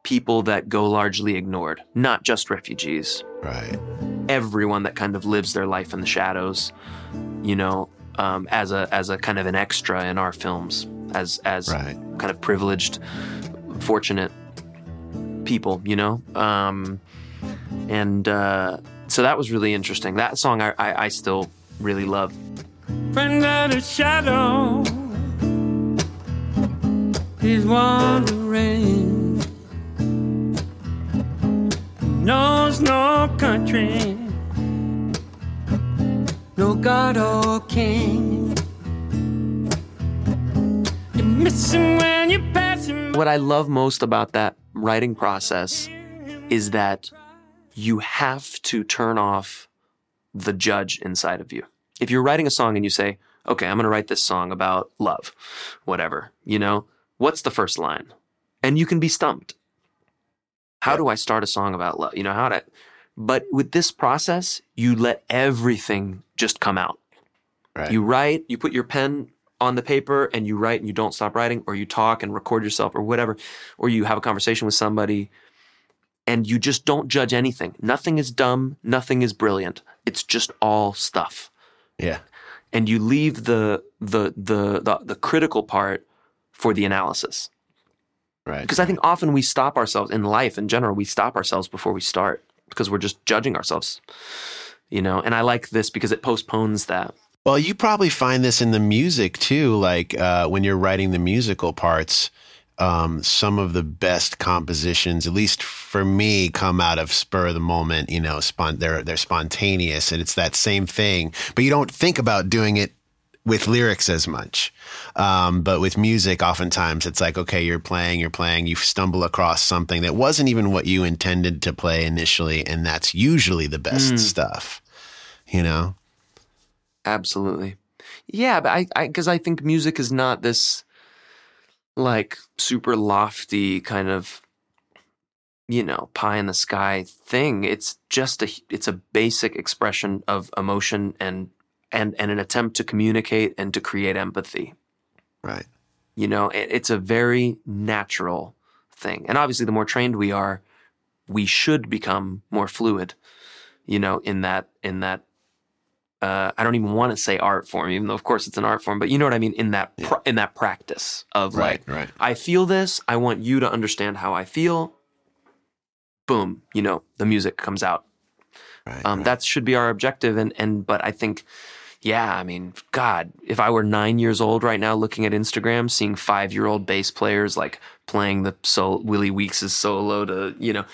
[SPEAKER 2] people that go largely ignored, not just refugees,
[SPEAKER 1] right.
[SPEAKER 2] everyone that kind of lives their life in the shadows, you know, um, as a as a kind of an extra in our films, as as
[SPEAKER 1] Right.
[SPEAKER 2] kind of privileged, fortunate people, you know, um, and uh, so that was really interesting. That song I, I, I still really love.
[SPEAKER 3] Friend of the shadow. He's wandering. Knows no country. No god or king. You miss him when you pass him.
[SPEAKER 2] What I love most about that writing process is that you have to turn off the judge inside of you. If you're writing a song and you say, okay, I'm going to write this song about love, whatever, you know, what's the first line? And you can be stumped. How do I start a song about love? You know, how to, but with this process, you let everything just come out.
[SPEAKER 1] Right.
[SPEAKER 2] You write, you put your pen on the paper and you write and you don't stop writing, or you talk and record yourself or whatever, or you have a conversation with somebody and you just don't judge anything. Nothing is dumb, nothing is brilliant. It's just all stuff.
[SPEAKER 1] yeah.
[SPEAKER 2] And you leave the the the the, the critical part for the analysis.
[SPEAKER 1] Right.
[SPEAKER 2] Because I think often we stop ourselves in life in general, we stop ourselves before we start because we're just judging ourselves. you know, and I like this because it postpones that.
[SPEAKER 1] Well, you probably find this in the music too. Like uh, when you're writing the musical parts, um, some of the best compositions, at least for me, come out of spur of the moment. You know, spon- they're they're spontaneous, and it's that same thing. But you don't think about doing it with lyrics as much. Um, but with music, oftentimes it's like, okay, you're playing, you're playing, you stumble across something that wasn't even what you intended to play initially, and that's usually the best stuff. You know.
[SPEAKER 2] Absolutely. Yeah, but I, I, because I think music is not this like super lofty kind of, you know, pie in the sky thing. It's just a, it's a basic expression of emotion and, and, and an attempt to communicate and to create empathy.
[SPEAKER 1] Right.
[SPEAKER 2] You know, it, it's a very natural thing. And obviously, the more trained we are, we should become more fluid, you know, in that, in that uh, I don't even want to say art form, even though of course it's an art form, but you know what I mean in that pr- in that practice of
[SPEAKER 1] Right,
[SPEAKER 2] like
[SPEAKER 1] right.
[SPEAKER 2] I feel this, I want you to understand how I feel. Boom, you know, the music comes out.
[SPEAKER 1] Right.
[SPEAKER 2] Um. That should be our objective, and and but I think, yeah, I mean, God, if I were nine years old right now, looking at Instagram, seeing five year old bass players like playing the so Willie Weeks' solo to you know,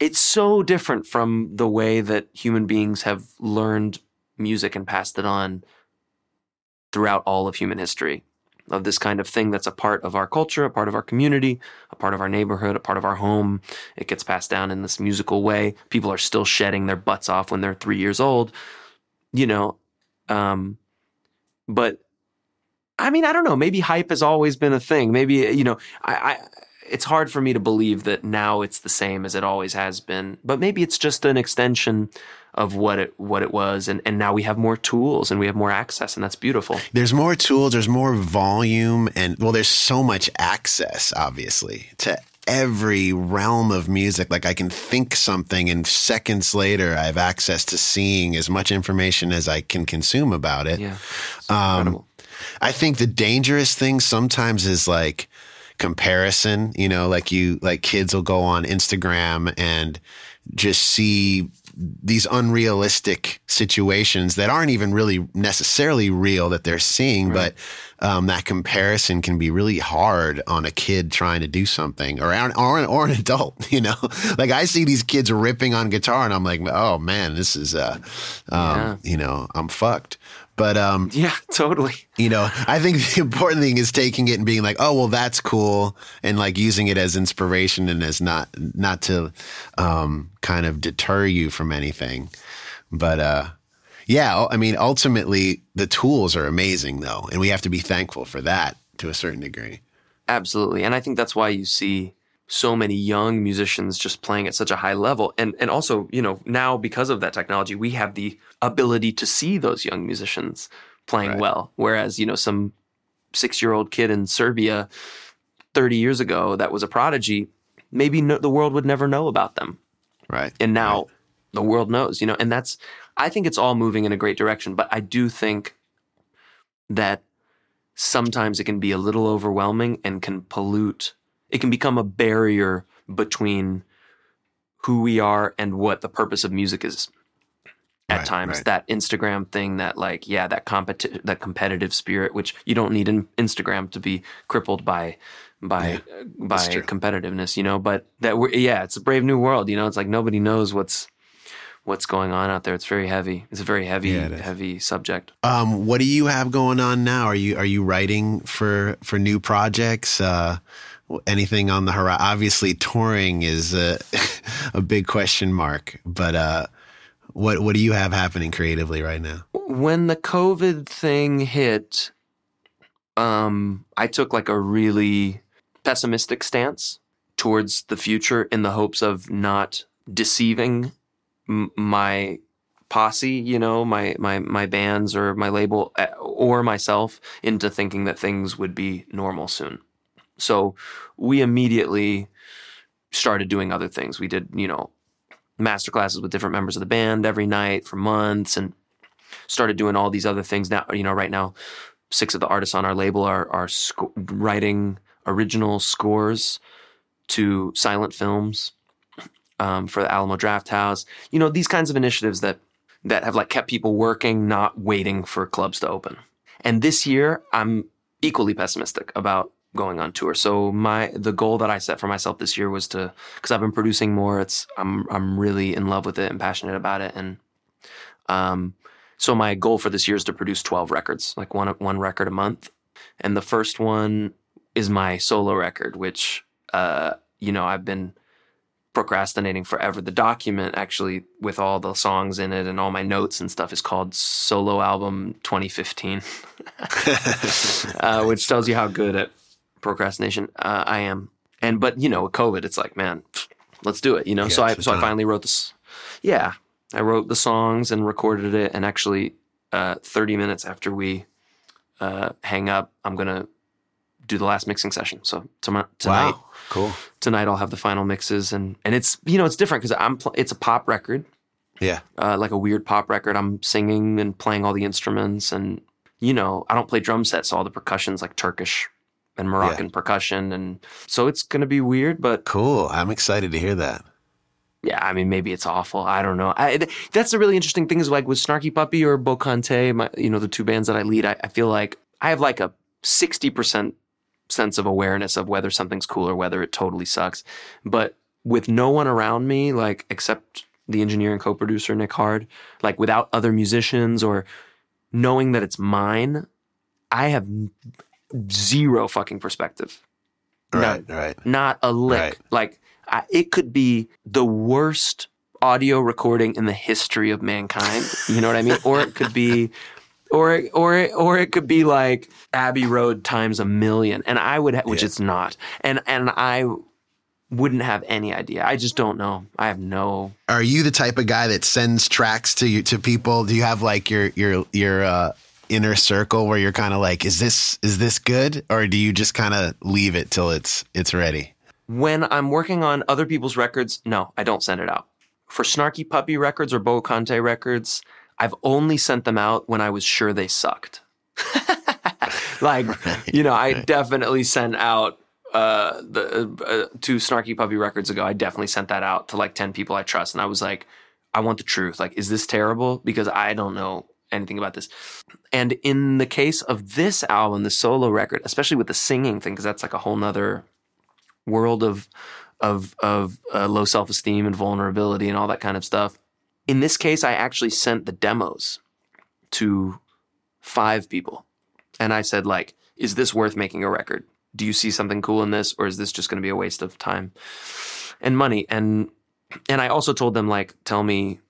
[SPEAKER 2] it's so different from the way that human beings have learned music and passed it on throughout all of human history of this kind of thing that's a part of our culture, a part of our community, a part of our neighborhood, a part of our home. It gets passed down in this musical way. People are still shedding their butts off when they're three years old, you know. Um, but I mean, I don't know. Maybe hype has always been a thing. Maybe you know, I, I it's hard for me to believe that now it's the same as it always has been. But maybe it's just an extension of what it what it was, and and now we have more tools and we have more access, and that's beautiful.
[SPEAKER 1] there's more tools, there's more volume, and well, there's so much access, obviously, to every realm of music. Like I can think something, and seconds later, I have access to seeing as much information as I can consume about it.
[SPEAKER 2] Yeah,
[SPEAKER 1] Um,
[SPEAKER 2] incredible.
[SPEAKER 1] I think the dangerous thing sometimes is like comparison, you know, like you, like kids will go on Instagram and just see these unrealistic situations that aren't even really necessarily real that they're seeing, but um, that comparison can be really hard on a kid trying to do something or, an- or, an, or an adult, you know, like I see these kids ripping on guitar and I'm like, oh man, this is, uh, um,
[SPEAKER 2] Yeah.
[SPEAKER 1] you know, I'm fucked. But, um,
[SPEAKER 2] Yeah, totally.
[SPEAKER 1] you know, I think the important thing is taking it and being like, oh, well, that's cool, and like using it as inspiration and as not not to um, kind of deter you from anything. But uh, yeah, I mean, ultimately, the tools are amazing, though, and we have to be thankful for that to a certain degree.
[SPEAKER 2] Absolutely. And I think that's why you see so many young musicians just playing at such a high level. And and also, you know, now because of that technology, we have the ability to see those young musicians playing
[SPEAKER 1] Right.
[SPEAKER 2] well. Whereas, you know, some six year old kid in Serbia 30 years ago that was a prodigy, maybe no, the world would never know about them.
[SPEAKER 1] Right.
[SPEAKER 2] And now the world knows, you know, and that's, I think it's all moving in a great direction. But I do think that sometimes it can be a little overwhelming and can pollute. It can become a barrier between who we are and what the purpose of music is. At
[SPEAKER 1] Right,
[SPEAKER 2] times,
[SPEAKER 1] right.
[SPEAKER 2] that Instagram thing, that like, yeah, that competi- that competitive spirit, which you don't need in Instagram to be crippled by, by, uh, by competitiveness, you know. But that we're, yeah, it's a brave new world, you know. It's like nobody knows what's what's going on out there. It's very heavy. It's a very heavy,
[SPEAKER 1] Yeah,
[SPEAKER 2] heavy subject.
[SPEAKER 1] Um, what do you have going on now? Are you are you writing for for new projects? Uh, anything on the horizon? Obviously, touring is a, a big question mark. But uh, what what do you have happening creatively right now?
[SPEAKER 2] when the COVID thing hit, um, I took like a really pessimistic stance towards the future in the hopes of not deceiving m- my posse, you know, my my my bands or my label uh, or myself into thinking that things would be normal soon. So we immediately started doing other things. We did, you know, master classes with different members of the band every night for months and started doing all these other things now you know right now six of the artists on our label are are writing original scores to silent films um, for the Alamo Drafthouse you know these kinds of initiatives that that have like kept people working, not waiting for clubs to open. And this year, I'm equally pessimistic about going on tour. So my the goal that I set for myself this year was to because I've been producing more. It's I'm I'm really in love with it and passionate about it. And um, so my goal for this year is to produce 12 records, like one one record a month. And the first one is my solo record, which uh, you know I've been procrastinating forever. The document actually with all the songs in it and all my notes and stuff is called Solo Album 2015, uh, which tells you how good at procrastination uh, I am. And but you know, with COVID, it's like, man, let's do it. You know,
[SPEAKER 1] Yeah,
[SPEAKER 2] so I so I finally wrote this. Yeah, I wrote the songs and recorded it, and actually, uh, 30 minutes after we uh, hang up, I'm gonna do the last mixing session. So tonight, tonight,
[SPEAKER 1] Wow. Cool.
[SPEAKER 2] tonight I'll have the final mixes, and and it's you know it's different because I'm pl- it's a pop record,
[SPEAKER 1] Yeah.
[SPEAKER 2] uh, like a weird pop record. I'm singing and playing all the instruments, and you know I don't play drum sets, so all the percussions like Turkish and Moroccan percussion, and so it's gonna be weird, but
[SPEAKER 1] Cool. I'm excited to hear that.
[SPEAKER 2] yeah, I mean maybe it's awful. I don't know. I, th- that's the really interesting thing is like with Snarky Puppy or Bokanté, my you know the two bands that I lead, I, I feel like I have like a sixty percent sense of awareness of whether something's cool or whether it totally sucks. But with no one around me, like except the engineer and co-producer Nic Hard, like without other musicians or knowing that it's mine, I have zero fucking perspective.
[SPEAKER 1] Right. Right.
[SPEAKER 2] Not a lick.
[SPEAKER 1] Right.
[SPEAKER 2] Like I, it could be the worst audio recording in the history of mankind. You know what I mean? or it could be, or or or it could be like Abbey Road times a million, and I would, ha- which
[SPEAKER 1] Yeah.
[SPEAKER 2] it's not, and and I wouldn't have any idea. I just don't know. I have no.
[SPEAKER 1] Are you the type of guy that sends tracks to you to people? Do you have like your your your uh, inner circle where you're kind of like, is this is this good, or do you just kind of leave it till it's it's ready?
[SPEAKER 2] When I'm working on other people's records, no, I don't send it out. For Snarky Puppy records or Bokanté records, I've only sent them out when I was sure they sucked. like, you know, I definitely sent out uh, the uh, two Snarky Puppy records ago. I definitely sent that out to like ten people I trust, and I was like, I want the truth. Like, is this terrible? Because I don't know anything about this. And in the case of this album, the solo record, especially with the singing thing, because that's like a whole nother world of of of uh, low self esteem and vulnerability and all that kind of stuff. In this case, I actually sent the demos to five people, and I said, like, "Is this worth making a record? Do you see something cool in this, or is this just going to be a waste of time and money?" And and I also told them, like, tell me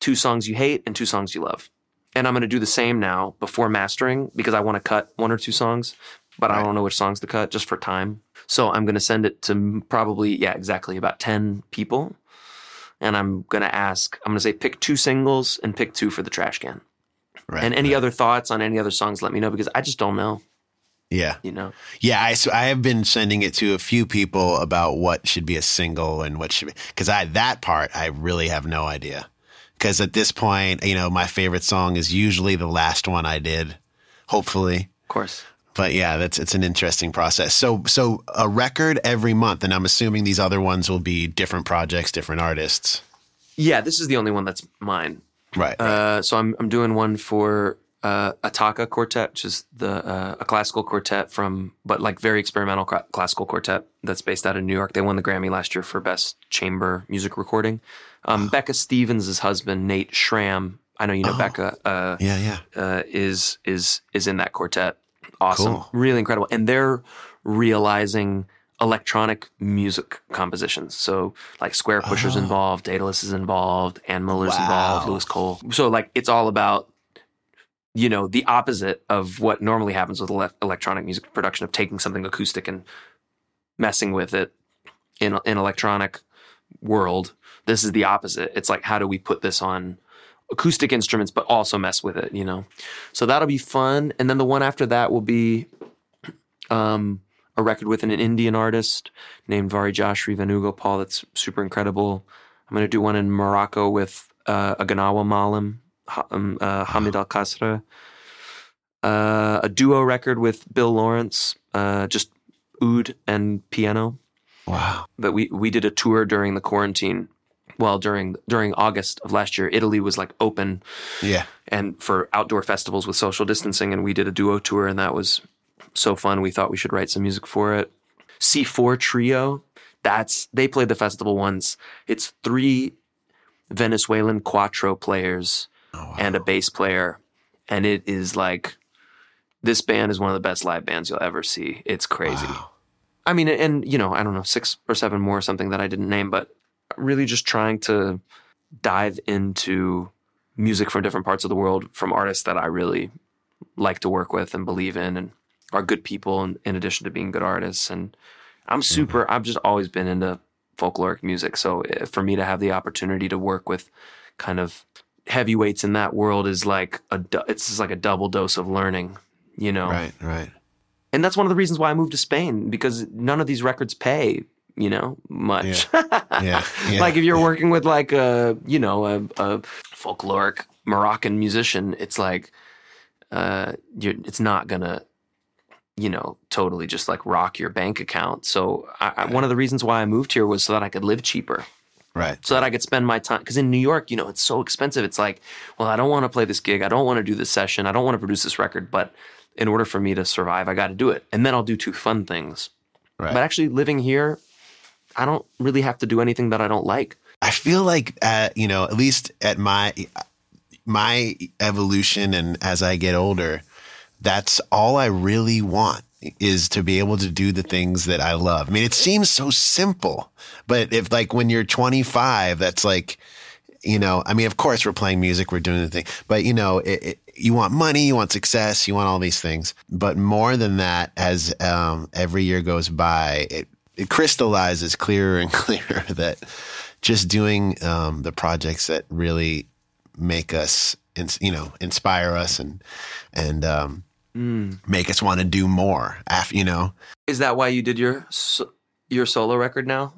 [SPEAKER 2] two songs you hate and two songs you love. And I'm going to do the same now before mastering because I want to cut one or two songs, but I don't know which songs to cut just for time. So I'm going to send it to probably, yeah, exactly about 10 people. And I'm going to ask, I'm going to say pick two singles and pick two for the trash can.
[SPEAKER 1] Right.
[SPEAKER 2] And any
[SPEAKER 1] right.
[SPEAKER 2] other thoughts on any other songs, let me know because I just don't know,
[SPEAKER 1] Yeah.
[SPEAKER 2] you know?
[SPEAKER 1] Yeah, I, so I have been sending it to a few people about what should be a single and what should be because I that part I really have no idea. Because at this point, you know, my favorite song is usually the last one I did, hopefully.
[SPEAKER 2] Of course.
[SPEAKER 1] But yeah, that's it's an interesting process. So so a record every month, and I'm assuming these other ones will be different projects, different artists.
[SPEAKER 2] Yeah, this is the only one that's mine.
[SPEAKER 1] Right.
[SPEAKER 2] Uh, so I'm I'm doing one for uh, Attacca Quartet, which is the uh, a classical quartet from, but like very experimental cla- classical quartet that's based out of New York. They won the Grammy last year for best chamber music recording. Um, Becca Stevens' husband Nate Schram, I know you know
[SPEAKER 1] Oh.
[SPEAKER 2] Becca, uh,
[SPEAKER 1] yeah, yeah.
[SPEAKER 2] uh, is is is in that quartet. Awesome,
[SPEAKER 1] Cool.
[SPEAKER 2] really incredible, and they're realizing electronic music compositions. So like Squarepusher's
[SPEAKER 1] Oh.
[SPEAKER 2] involved, Daedelus is involved, Ann Miller's
[SPEAKER 1] Wow.
[SPEAKER 2] involved, Louis Cole. So like it's all about you know the opposite of what normally happens with ele- electronic music production of taking something acoustic and messing with it in in electronic world. This is the opposite. It's like how do we put this on acoustic instruments but also mess with it, you know. So that'll be fun. And then the one after that will be um, a record with an Indian artist named Varijashree Venugopal that's super incredible. I'm going to do one in Morocco with uh, a Gnawa Maalem, um, uh, Hamid El Kasri. Uh, a duo record with Bill Laurance, uh, just oud and piano
[SPEAKER 1] Wow.
[SPEAKER 2] But we we did a tour during the quarantine well during during August of last year, Italy was like open
[SPEAKER 1] Yeah.
[SPEAKER 2] and for outdoor festivals with social distancing, and we did a duo tour, and that was so fun. We thought we should write some music for it. C4 Trio, that's they played the festival once. It's three Venezuelan cuatro players oh, and a bass player, and it is like this band is one of the best live bands you'll ever see. It's crazy. I mean, and you know, I don't know, six or seven more, or something that I didn't name, but really just trying to dive into music from different parts of the world from artists that I really like to work with and believe in and are good people in, in addition to being good artists. And I'm super, I've just always been into folkloric music. So eh, for me to have the opportunity to work with kind of heavyweights in that world is like a, it's just like a double dose of learning, you know?
[SPEAKER 1] Right. Right.
[SPEAKER 2] And that's one of the reasons why I moved to Spain because none of these records pay, you know, much.
[SPEAKER 1] Yeah. yeah.
[SPEAKER 2] like if you're working with like a, you know, a, a folkloric Moroccan musician, it's like, uh, it's not gonna, you know, totally just like rock your bank account. So I, I, one of the reasons why I moved here was so that I could live cheaper
[SPEAKER 1] right.
[SPEAKER 2] so that I could spend my time. Because in New York, you know, it's so expensive. It's like, well, I don't want to play this gig. I don't want to do this session. I don't want to produce this record. But in order for me to survive, I got to do it. And then I'll do two fun things.
[SPEAKER 1] Right.
[SPEAKER 2] But actually, living here, I don't really have to do anything that I don't like.
[SPEAKER 1] I feel like, uh, you know, at least at my my evolution and as I get older, that's all I really want is to be able to do the things that I love. I mean, it seems so simple, but if like when you're 25, that's like, you know, I mean, of course we're playing music, we're doing the thing, but you know, it, it, you want money, you want success, you want all these things. But more than that, as um, every year goes by, it, it crystallizes clearer and clearer that just doing um, the projects that really make us, ins- you know, inspire us and and um, make us want to do more. After you know,
[SPEAKER 2] Is that why you did your your solo record now?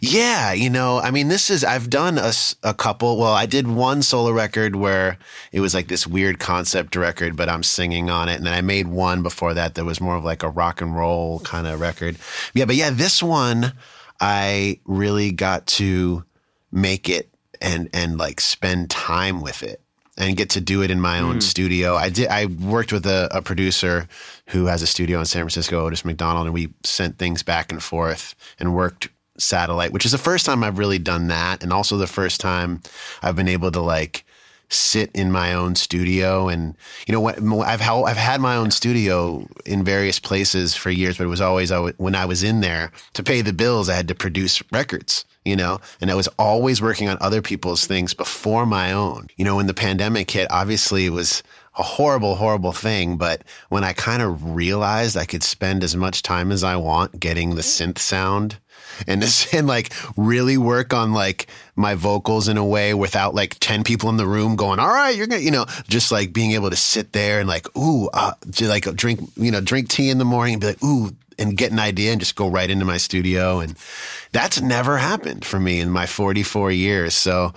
[SPEAKER 1] Yeah, you know, I mean, this is, I've done a, a couple. Well, I did one solo record where it was like this weird concept record, but I'm singing on it. And then I made one before that that was more of like a rock and roll kind of record. Yeah, but yeah, this one, I really got to make it and, and like spend time with it and get to do it in my own hmm. studio. I did. I worked with a, a producer who has a studio in San Francisco, Otis McDonald, and we sent things back and forth and worked satellite, which is the first time I've really done that, and also the first time I've been able to like sit in my own studio and you know what I've I've had my own studio in various places for years but it was always when I was in there to pay the bills I had to produce records you know and I was always working on other people's things before my own. You know when the pandemic hit obviously it was a horrible horrible thing but when I kind of realized I could spend as much time as I want getting the mm. synth sound and this, and like really work on like my vocals in a way without like 10 people in the room going, all right, you're gonna, you know, just like being able to sit there and like, ooh, uh, to like drink, you know, drink tea in the morning and be like, ooh, and get an idea and just go right into my studio. And that's never happened for me in my 44 years. So,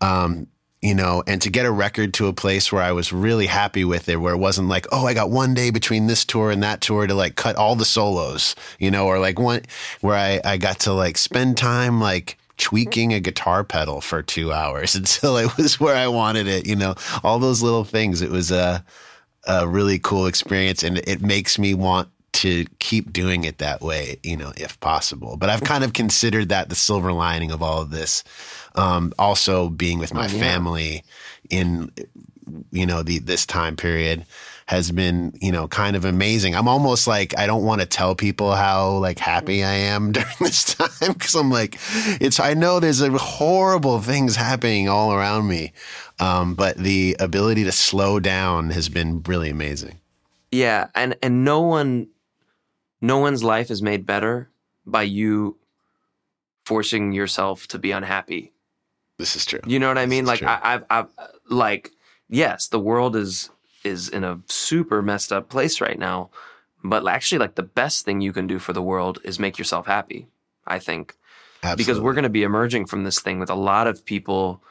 [SPEAKER 1] um, you know, and to get a record to a place where I was really happy with it, where it wasn't like, oh, I got one day between this tour and that tour to like cut all the solos, you know, or like one where I, I got to like spend time like tweaking a guitar pedal for two hours until it was where I wanted it, you know, all those little things. It was a, a really cool experience and it makes me want to keep doing it that way, you know, if possible. But I've kind of considered that the silver lining of all of this. Um, also being with my
[SPEAKER 2] Oh, yeah.
[SPEAKER 1] family in, you know, the, this time period has been, you know, kind of amazing. I'm almost like, I don't want to tell people how like happy I am during this time. Cause I'm like, it's, I know there's a horrible things happening all around me. Um, but the ability to slow down has been really amazing.
[SPEAKER 2] Yeah, and and no one, no one's life is made better by you forcing yourself to be unhappy.
[SPEAKER 1] This is true.
[SPEAKER 2] You know what I mean? Like. I, I've, I've, like, yes, the world is is in a super messed up place right now, but actually, like the best thing you can do for the world is make yourself happy. I think because we're going to be emerging from this thing with a lot of people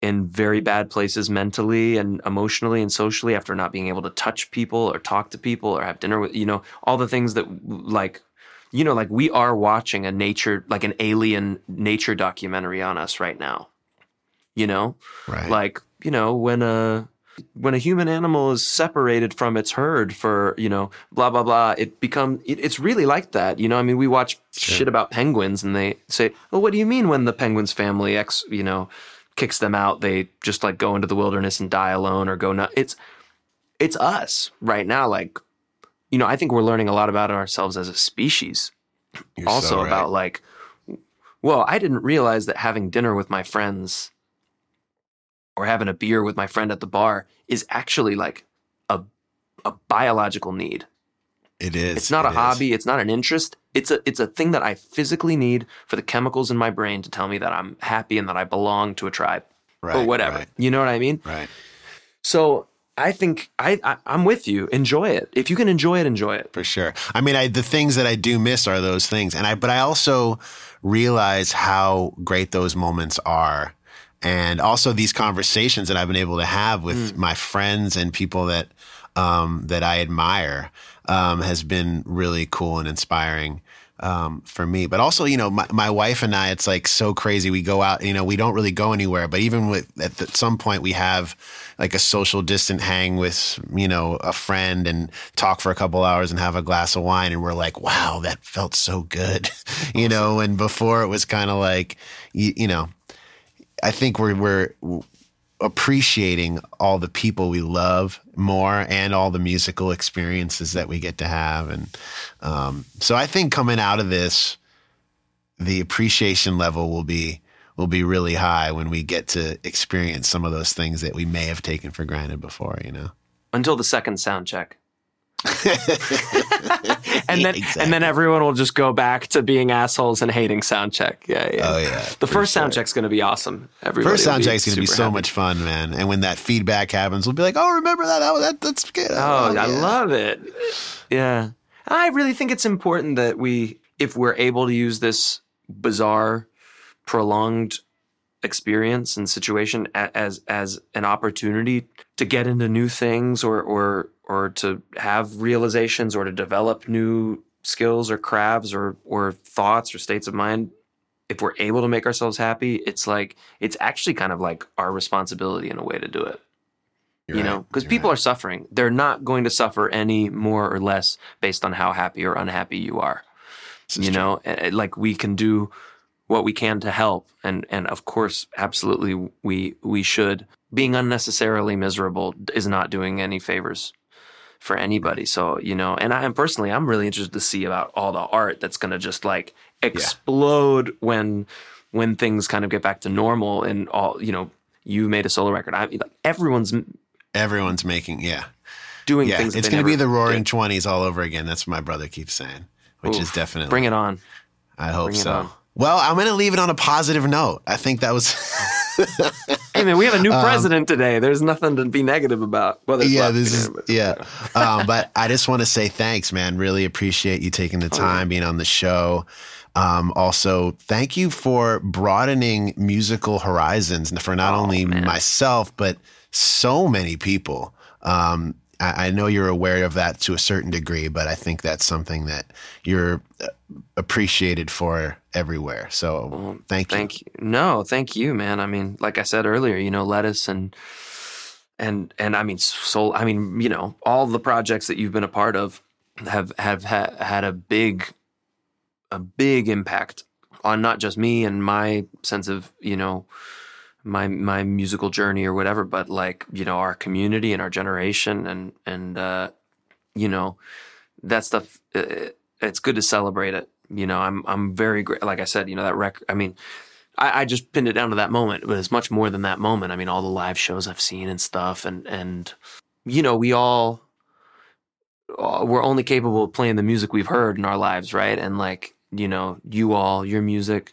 [SPEAKER 2] in very bad places mentally and emotionally and socially after not being able to touch people or talk to people or have dinner with you know all the things that like you know, like we are watching a nature, like an alien nature documentary on us right now. You know,
[SPEAKER 1] Right.
[SPEAKER 2] like you know when a when a human animal is separated from its herd for you know blah blah blah it become it, it's really like that you know i mean we watch shit about penguins and they say well what do you mean when the penguins family ex you know kicks them out they just like go into the wilderness and die alone or go nut it's it's us right now like you know i think we're learning a lot about ourselves as a species
[SPEAKER 1] You're
[SPEAKER 2] also
[SPEAKER 1] so right.
[SPEAKER 2] about like well i didn't realize that having dinner with my friends or having a beer with my friend at the bar is actually like a a biological need
[SPEAKER 1] it is.
[SPEAKER 2] it's not
[SPEAKER 1] It
[SPEAKER 2] a
[SPEAKER 1] is.
[SPEAKER 2] hobby it's not an interest it's a it's a thing that i physically need for the chemicals in my brain to tell me that i'm happy and that i belong to a tribe
[SPEAKER 1] Right,
[SPEAKER 2] or whatever
[SPEAKER 1] Right.
[SPEAKER 2] you know what i mean
[SPEAKER 1] right.
[SPEAKER 2] so i think I, I i'm with you. Enjoy it. If you can enjoy it enjoy it.
[SPEAKER 1] For sure. I mean, I, the things that I do miss are those things, and I but I also realize how great those moments are, and also these conversations that I've been able to have with my friends and people that um, that I admire um, has been really cool and inspiring. Um, for me, but also, you know, my, my wife and I, it's like so crazy. We go out, you know, we don't really go anywhere, but even with at the, some point we have like a social distant hang with, you know, a friend and talk for a couple hours and have a glass of wine. And we're like, wow, that felt so good, you know, and before it was kind of like, you, you know, I think we're, we're appreciating all the people we love more and all the musical experiences that we get to have. And um, so I think coming out of this, the appreciation level will be will be really high when we get to experience some of those things that we may have taken for granted before, you know.
[SPEAKER 2] until the second sound check and then
[SPEAKER 1] Exactly.
[SPEAKER 2] and then everyone will just go back to being assholes and hating soundcheck. Yeah, yeah.
[SPEAKER 1] Oh, yeah,
[SPEAKER 2] The first
[SPEAKER 1] sure.
[SPEAKER 2] check's going to be awesome. Everybody
[SPEAKER 1] First
[SPEAKER 2] will
[SPEAKER 1] sound check's going to be so
[SPEAKER 2] happy.
[SPEAKER 1] much fun, man. And when that feedback happens, we'll be like, "Oh, remember that? Oh, that that's good."
[SPEAKER 2] Oh, oh, I
[SPEAKER 1] yeah.
[SPEAKER 2] love it. Yeah. I really think it's important that we if we're able to use this bizarre prolonged experience and situation as as an opportunity to get into new things or or or to have realizations or to develop new skills or crafts or or thoughts or states of mind if we're able to make ourselves happy it's like it's actually kind of like our responsibility in a way to do it
[SPEAKER 1] You're
[SPEAKER 2] you
[SPEAKER 1] right.
[SPEAKER 2] know because people
[SPEAKER 1] right.
[SPEAKER 2] are suffering they're not going to suffer any more or less based on how happy or unhappy you are you
[SPEAKER 1] true.
[SPEAKER 2] know like we can do what we can to help and and of course absolutely we we should being unnecessarily miserable is not doing any favors for anybody so you know and i am personally i'm really interested to see about all the art that's going to just like explode when when things kind of get back to normal and all you know you made a solo record i like everyone's
[SPEAKER 1] Everyone's making, yeah,
[SPEAKER 2] doing
[SPEAKER 1] yeah.
[SPEAKER 2] things
[SPEAKER 1] It's going to be the Roaring. Twenties all over again. That's what my brother keeps saying, which
[SPEAKER 2] Oof.
[SPEAKER 1] is definitely.
[SPEAKER 2] bring it on
[SPEAKER 1] I hope so.
[SPEAKER 2] on.
[SPEAKER 1] Well, I'm going to leave it on a positive note. I think that was.
[SPEAKER 2] Hey man, we have a new president today. There's nothing to be negative about. Well,
[SPEAKER 1] Um, yeah, this is
[SPEAKER 2] negative,
[SPEAKER 1] yeah. um, but I just want to say thanks, man. Really appreciate you taking
[SPEAKER 2] Oh,
[SPEAKER 1] the time, being on the show. Um, also, thank you for broadening musical horizons for not
[SPEAKER 2] Oh,
[SPEAKER 1] only
[SPEAKER 2] man.
[SPEAKER 1] myself but so many people. Um, I, I know you're aware of that to a certain degree, but I think that's something that you're uh, appreciated for everywhere. So, thank you.
[SPEAKER 2] Thank you. No, thank you, man. I mean, like I said earlier, you know, Lettuce and and and I mean, soul. I mean, you know, all the projects that you've been a part of have have ha- had a big a big impact on not just me and my sense of you know my my musical journey or whatever, but like you know our community and our generation and and uh, you know that stuff. Uh, it's good to celebrate it. You know, I'm I'm very great. Like I said, you know that record. I mean, I, I just pinned it down to that moment, but it's much more than that moment. I mean, all the live shows I've seen and stuff, and and you know, we all uh, we're only capable of playing the music we've heard in our lives, right? And like you know, you all your music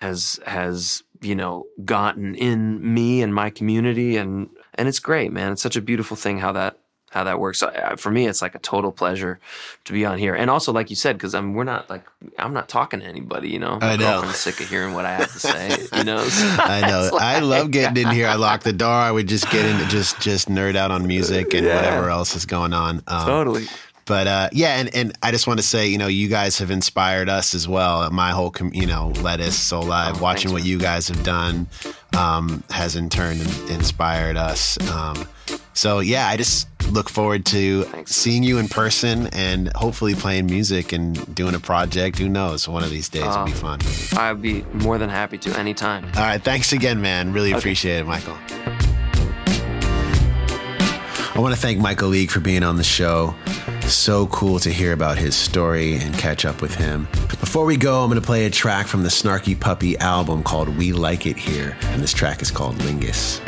[SPEAKER 2] has has you know gotten in me and my community, and and it's great, man. It's such a beautiful thing how that how that works. So, for me, it's like a total pleasure to be on here, and also like you said, because I'm we're not like I'm not talking to anybody, you know. My
[SPEAKER 1] I know.
[SPEAKER 2] girlfriend's sick of hearing what I have to say, you know.
[SPEAKER 1] I know.
[SPEAKER 2] It's
[SPEAKER 1] I love getting in here. I lock the door. I would just get into just just nerd out on music and
[SPEAKER 2] Yeah.
[SPEAKER 1] whatever else is going on. Um,
[SPEAKER 2] totally.
[SPEAKER 1] But uh, yeah, and, and I just want to say, you know, you guys have inspired us as well. My whole, com- you know, Lettuce, Soulive,
[SPEAKER 2] Oh,
[SPEAKER 1] watching what you guys have done um, has in turn inspired us. Um, so yeah, I just look forward to
[SPEAKER 2] Thanks.
[SPEAKER 1] seeing you in person and hopefully playing music and doing a project. Who knows? One of these days will be
[SPEAKER 2] Uh,
[SPEAKER 1] fun.
[SPEAKER 2] I'd be more than happy to anytime.
[SPEAKER 1] All right, thanks again, man. Really
[SPEAKER 2] Okay.
[SPEAKER 1] appreciate it, Michael. I want to thank Michael League for being on the show. So cool to hear about his story and catch up with him. Before we go, I'm going to play a track from the Snarky Puppy album called We Like It Here, and this track is called Lingus.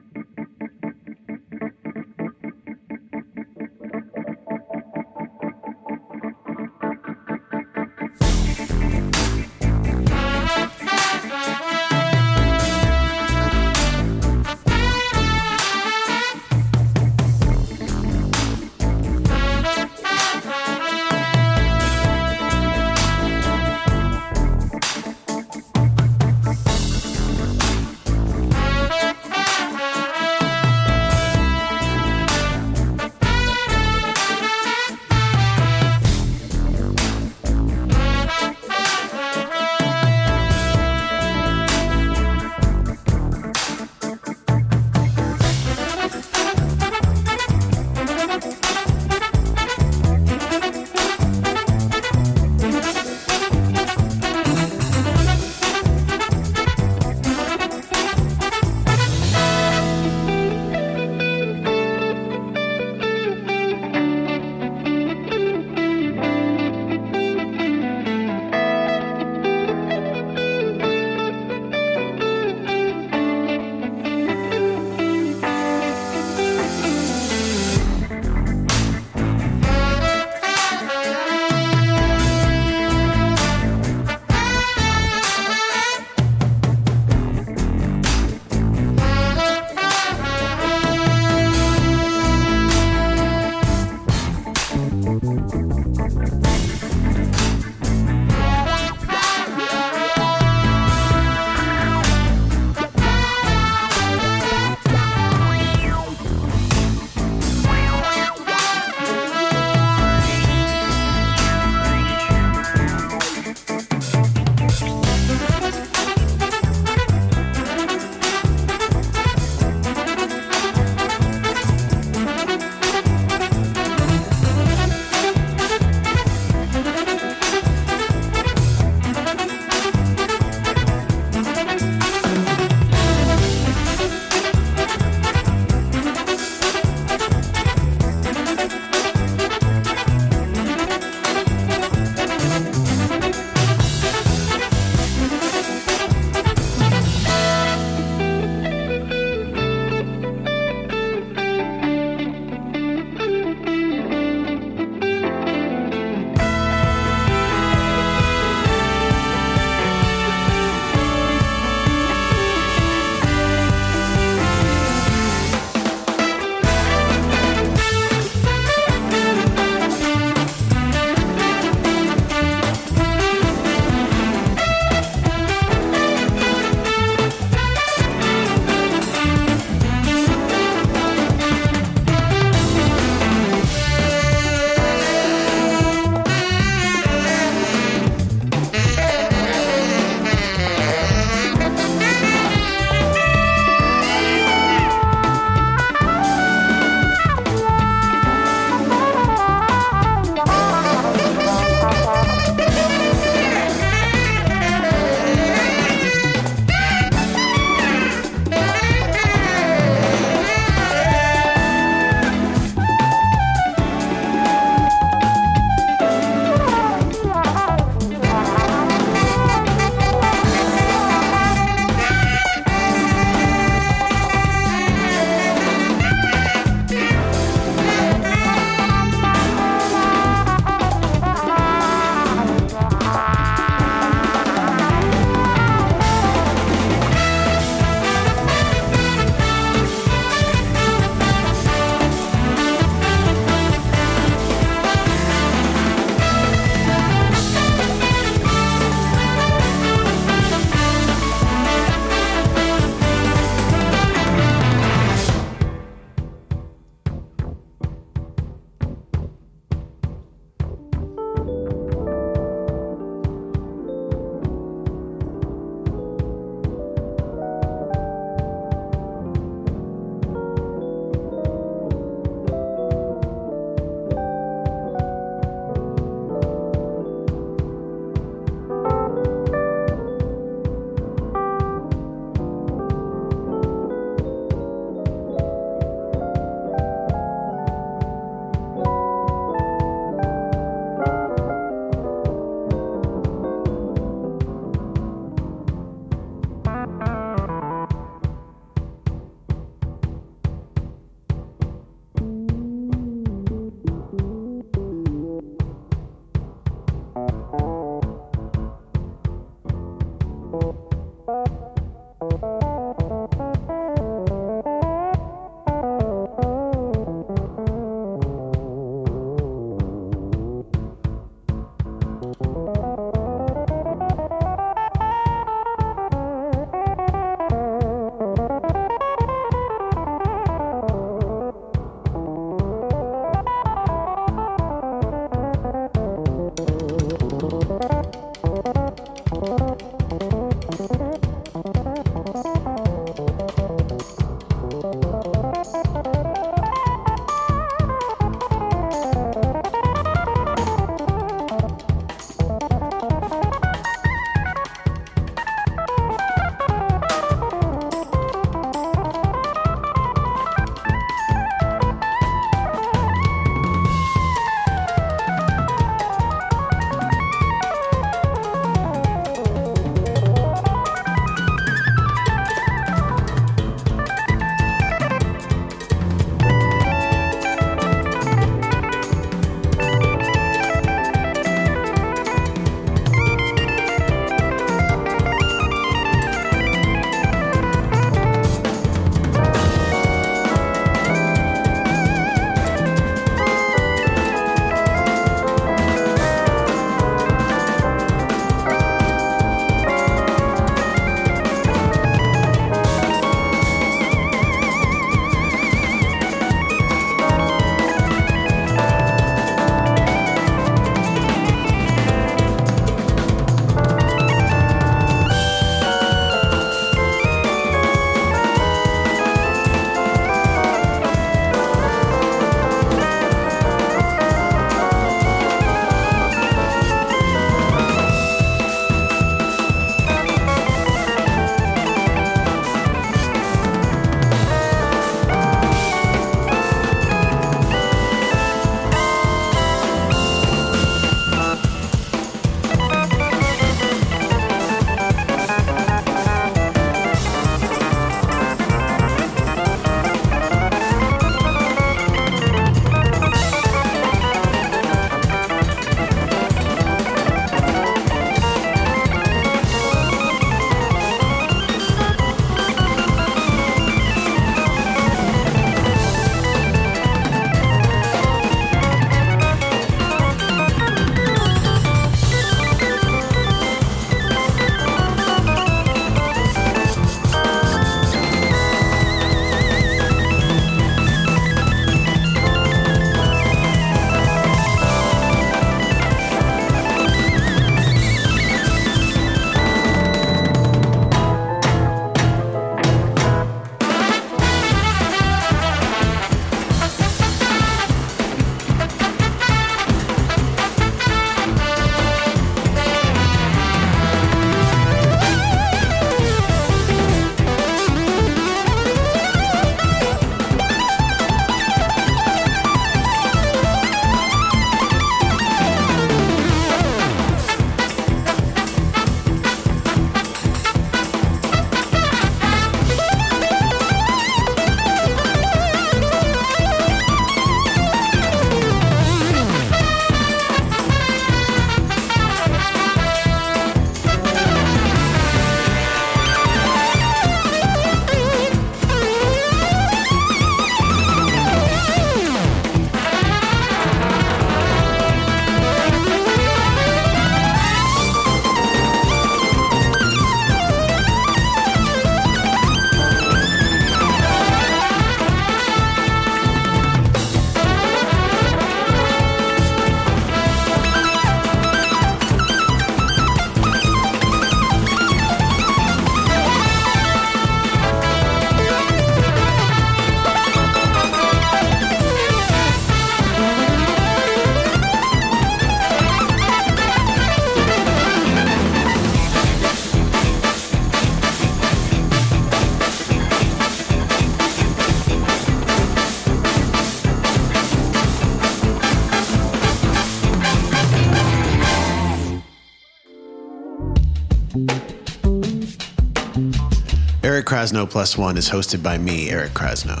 [SPEAKER 1] Krasno Plus One is hosted by me, Eric Krasno.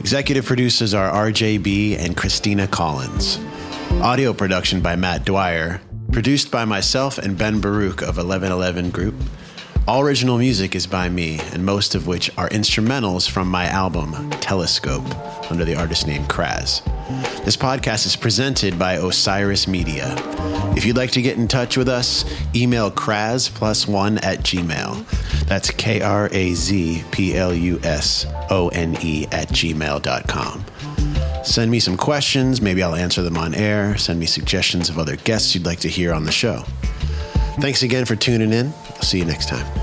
[SPEAKER 1] Executive producers are RJ Bee and Christina Collins. Audio production by Matt Dwyer. Produced by myself and Ben Baruch of 1111 Group. All original music is by me, and most of which are instrumentals from my album, Telescope, under the artist name Kraz. This podcast is presented by Osiris Media. If you'd like to get in touch with us, email Kraz plus one at Gmail. That's K R A Z P L U S O N E at gmail.com. Send me some questions. Maybe I'll answer them on air. Send me suggestions of other guests you'd like to hear on the show. Thanks again for tuning in. I'll see you next time.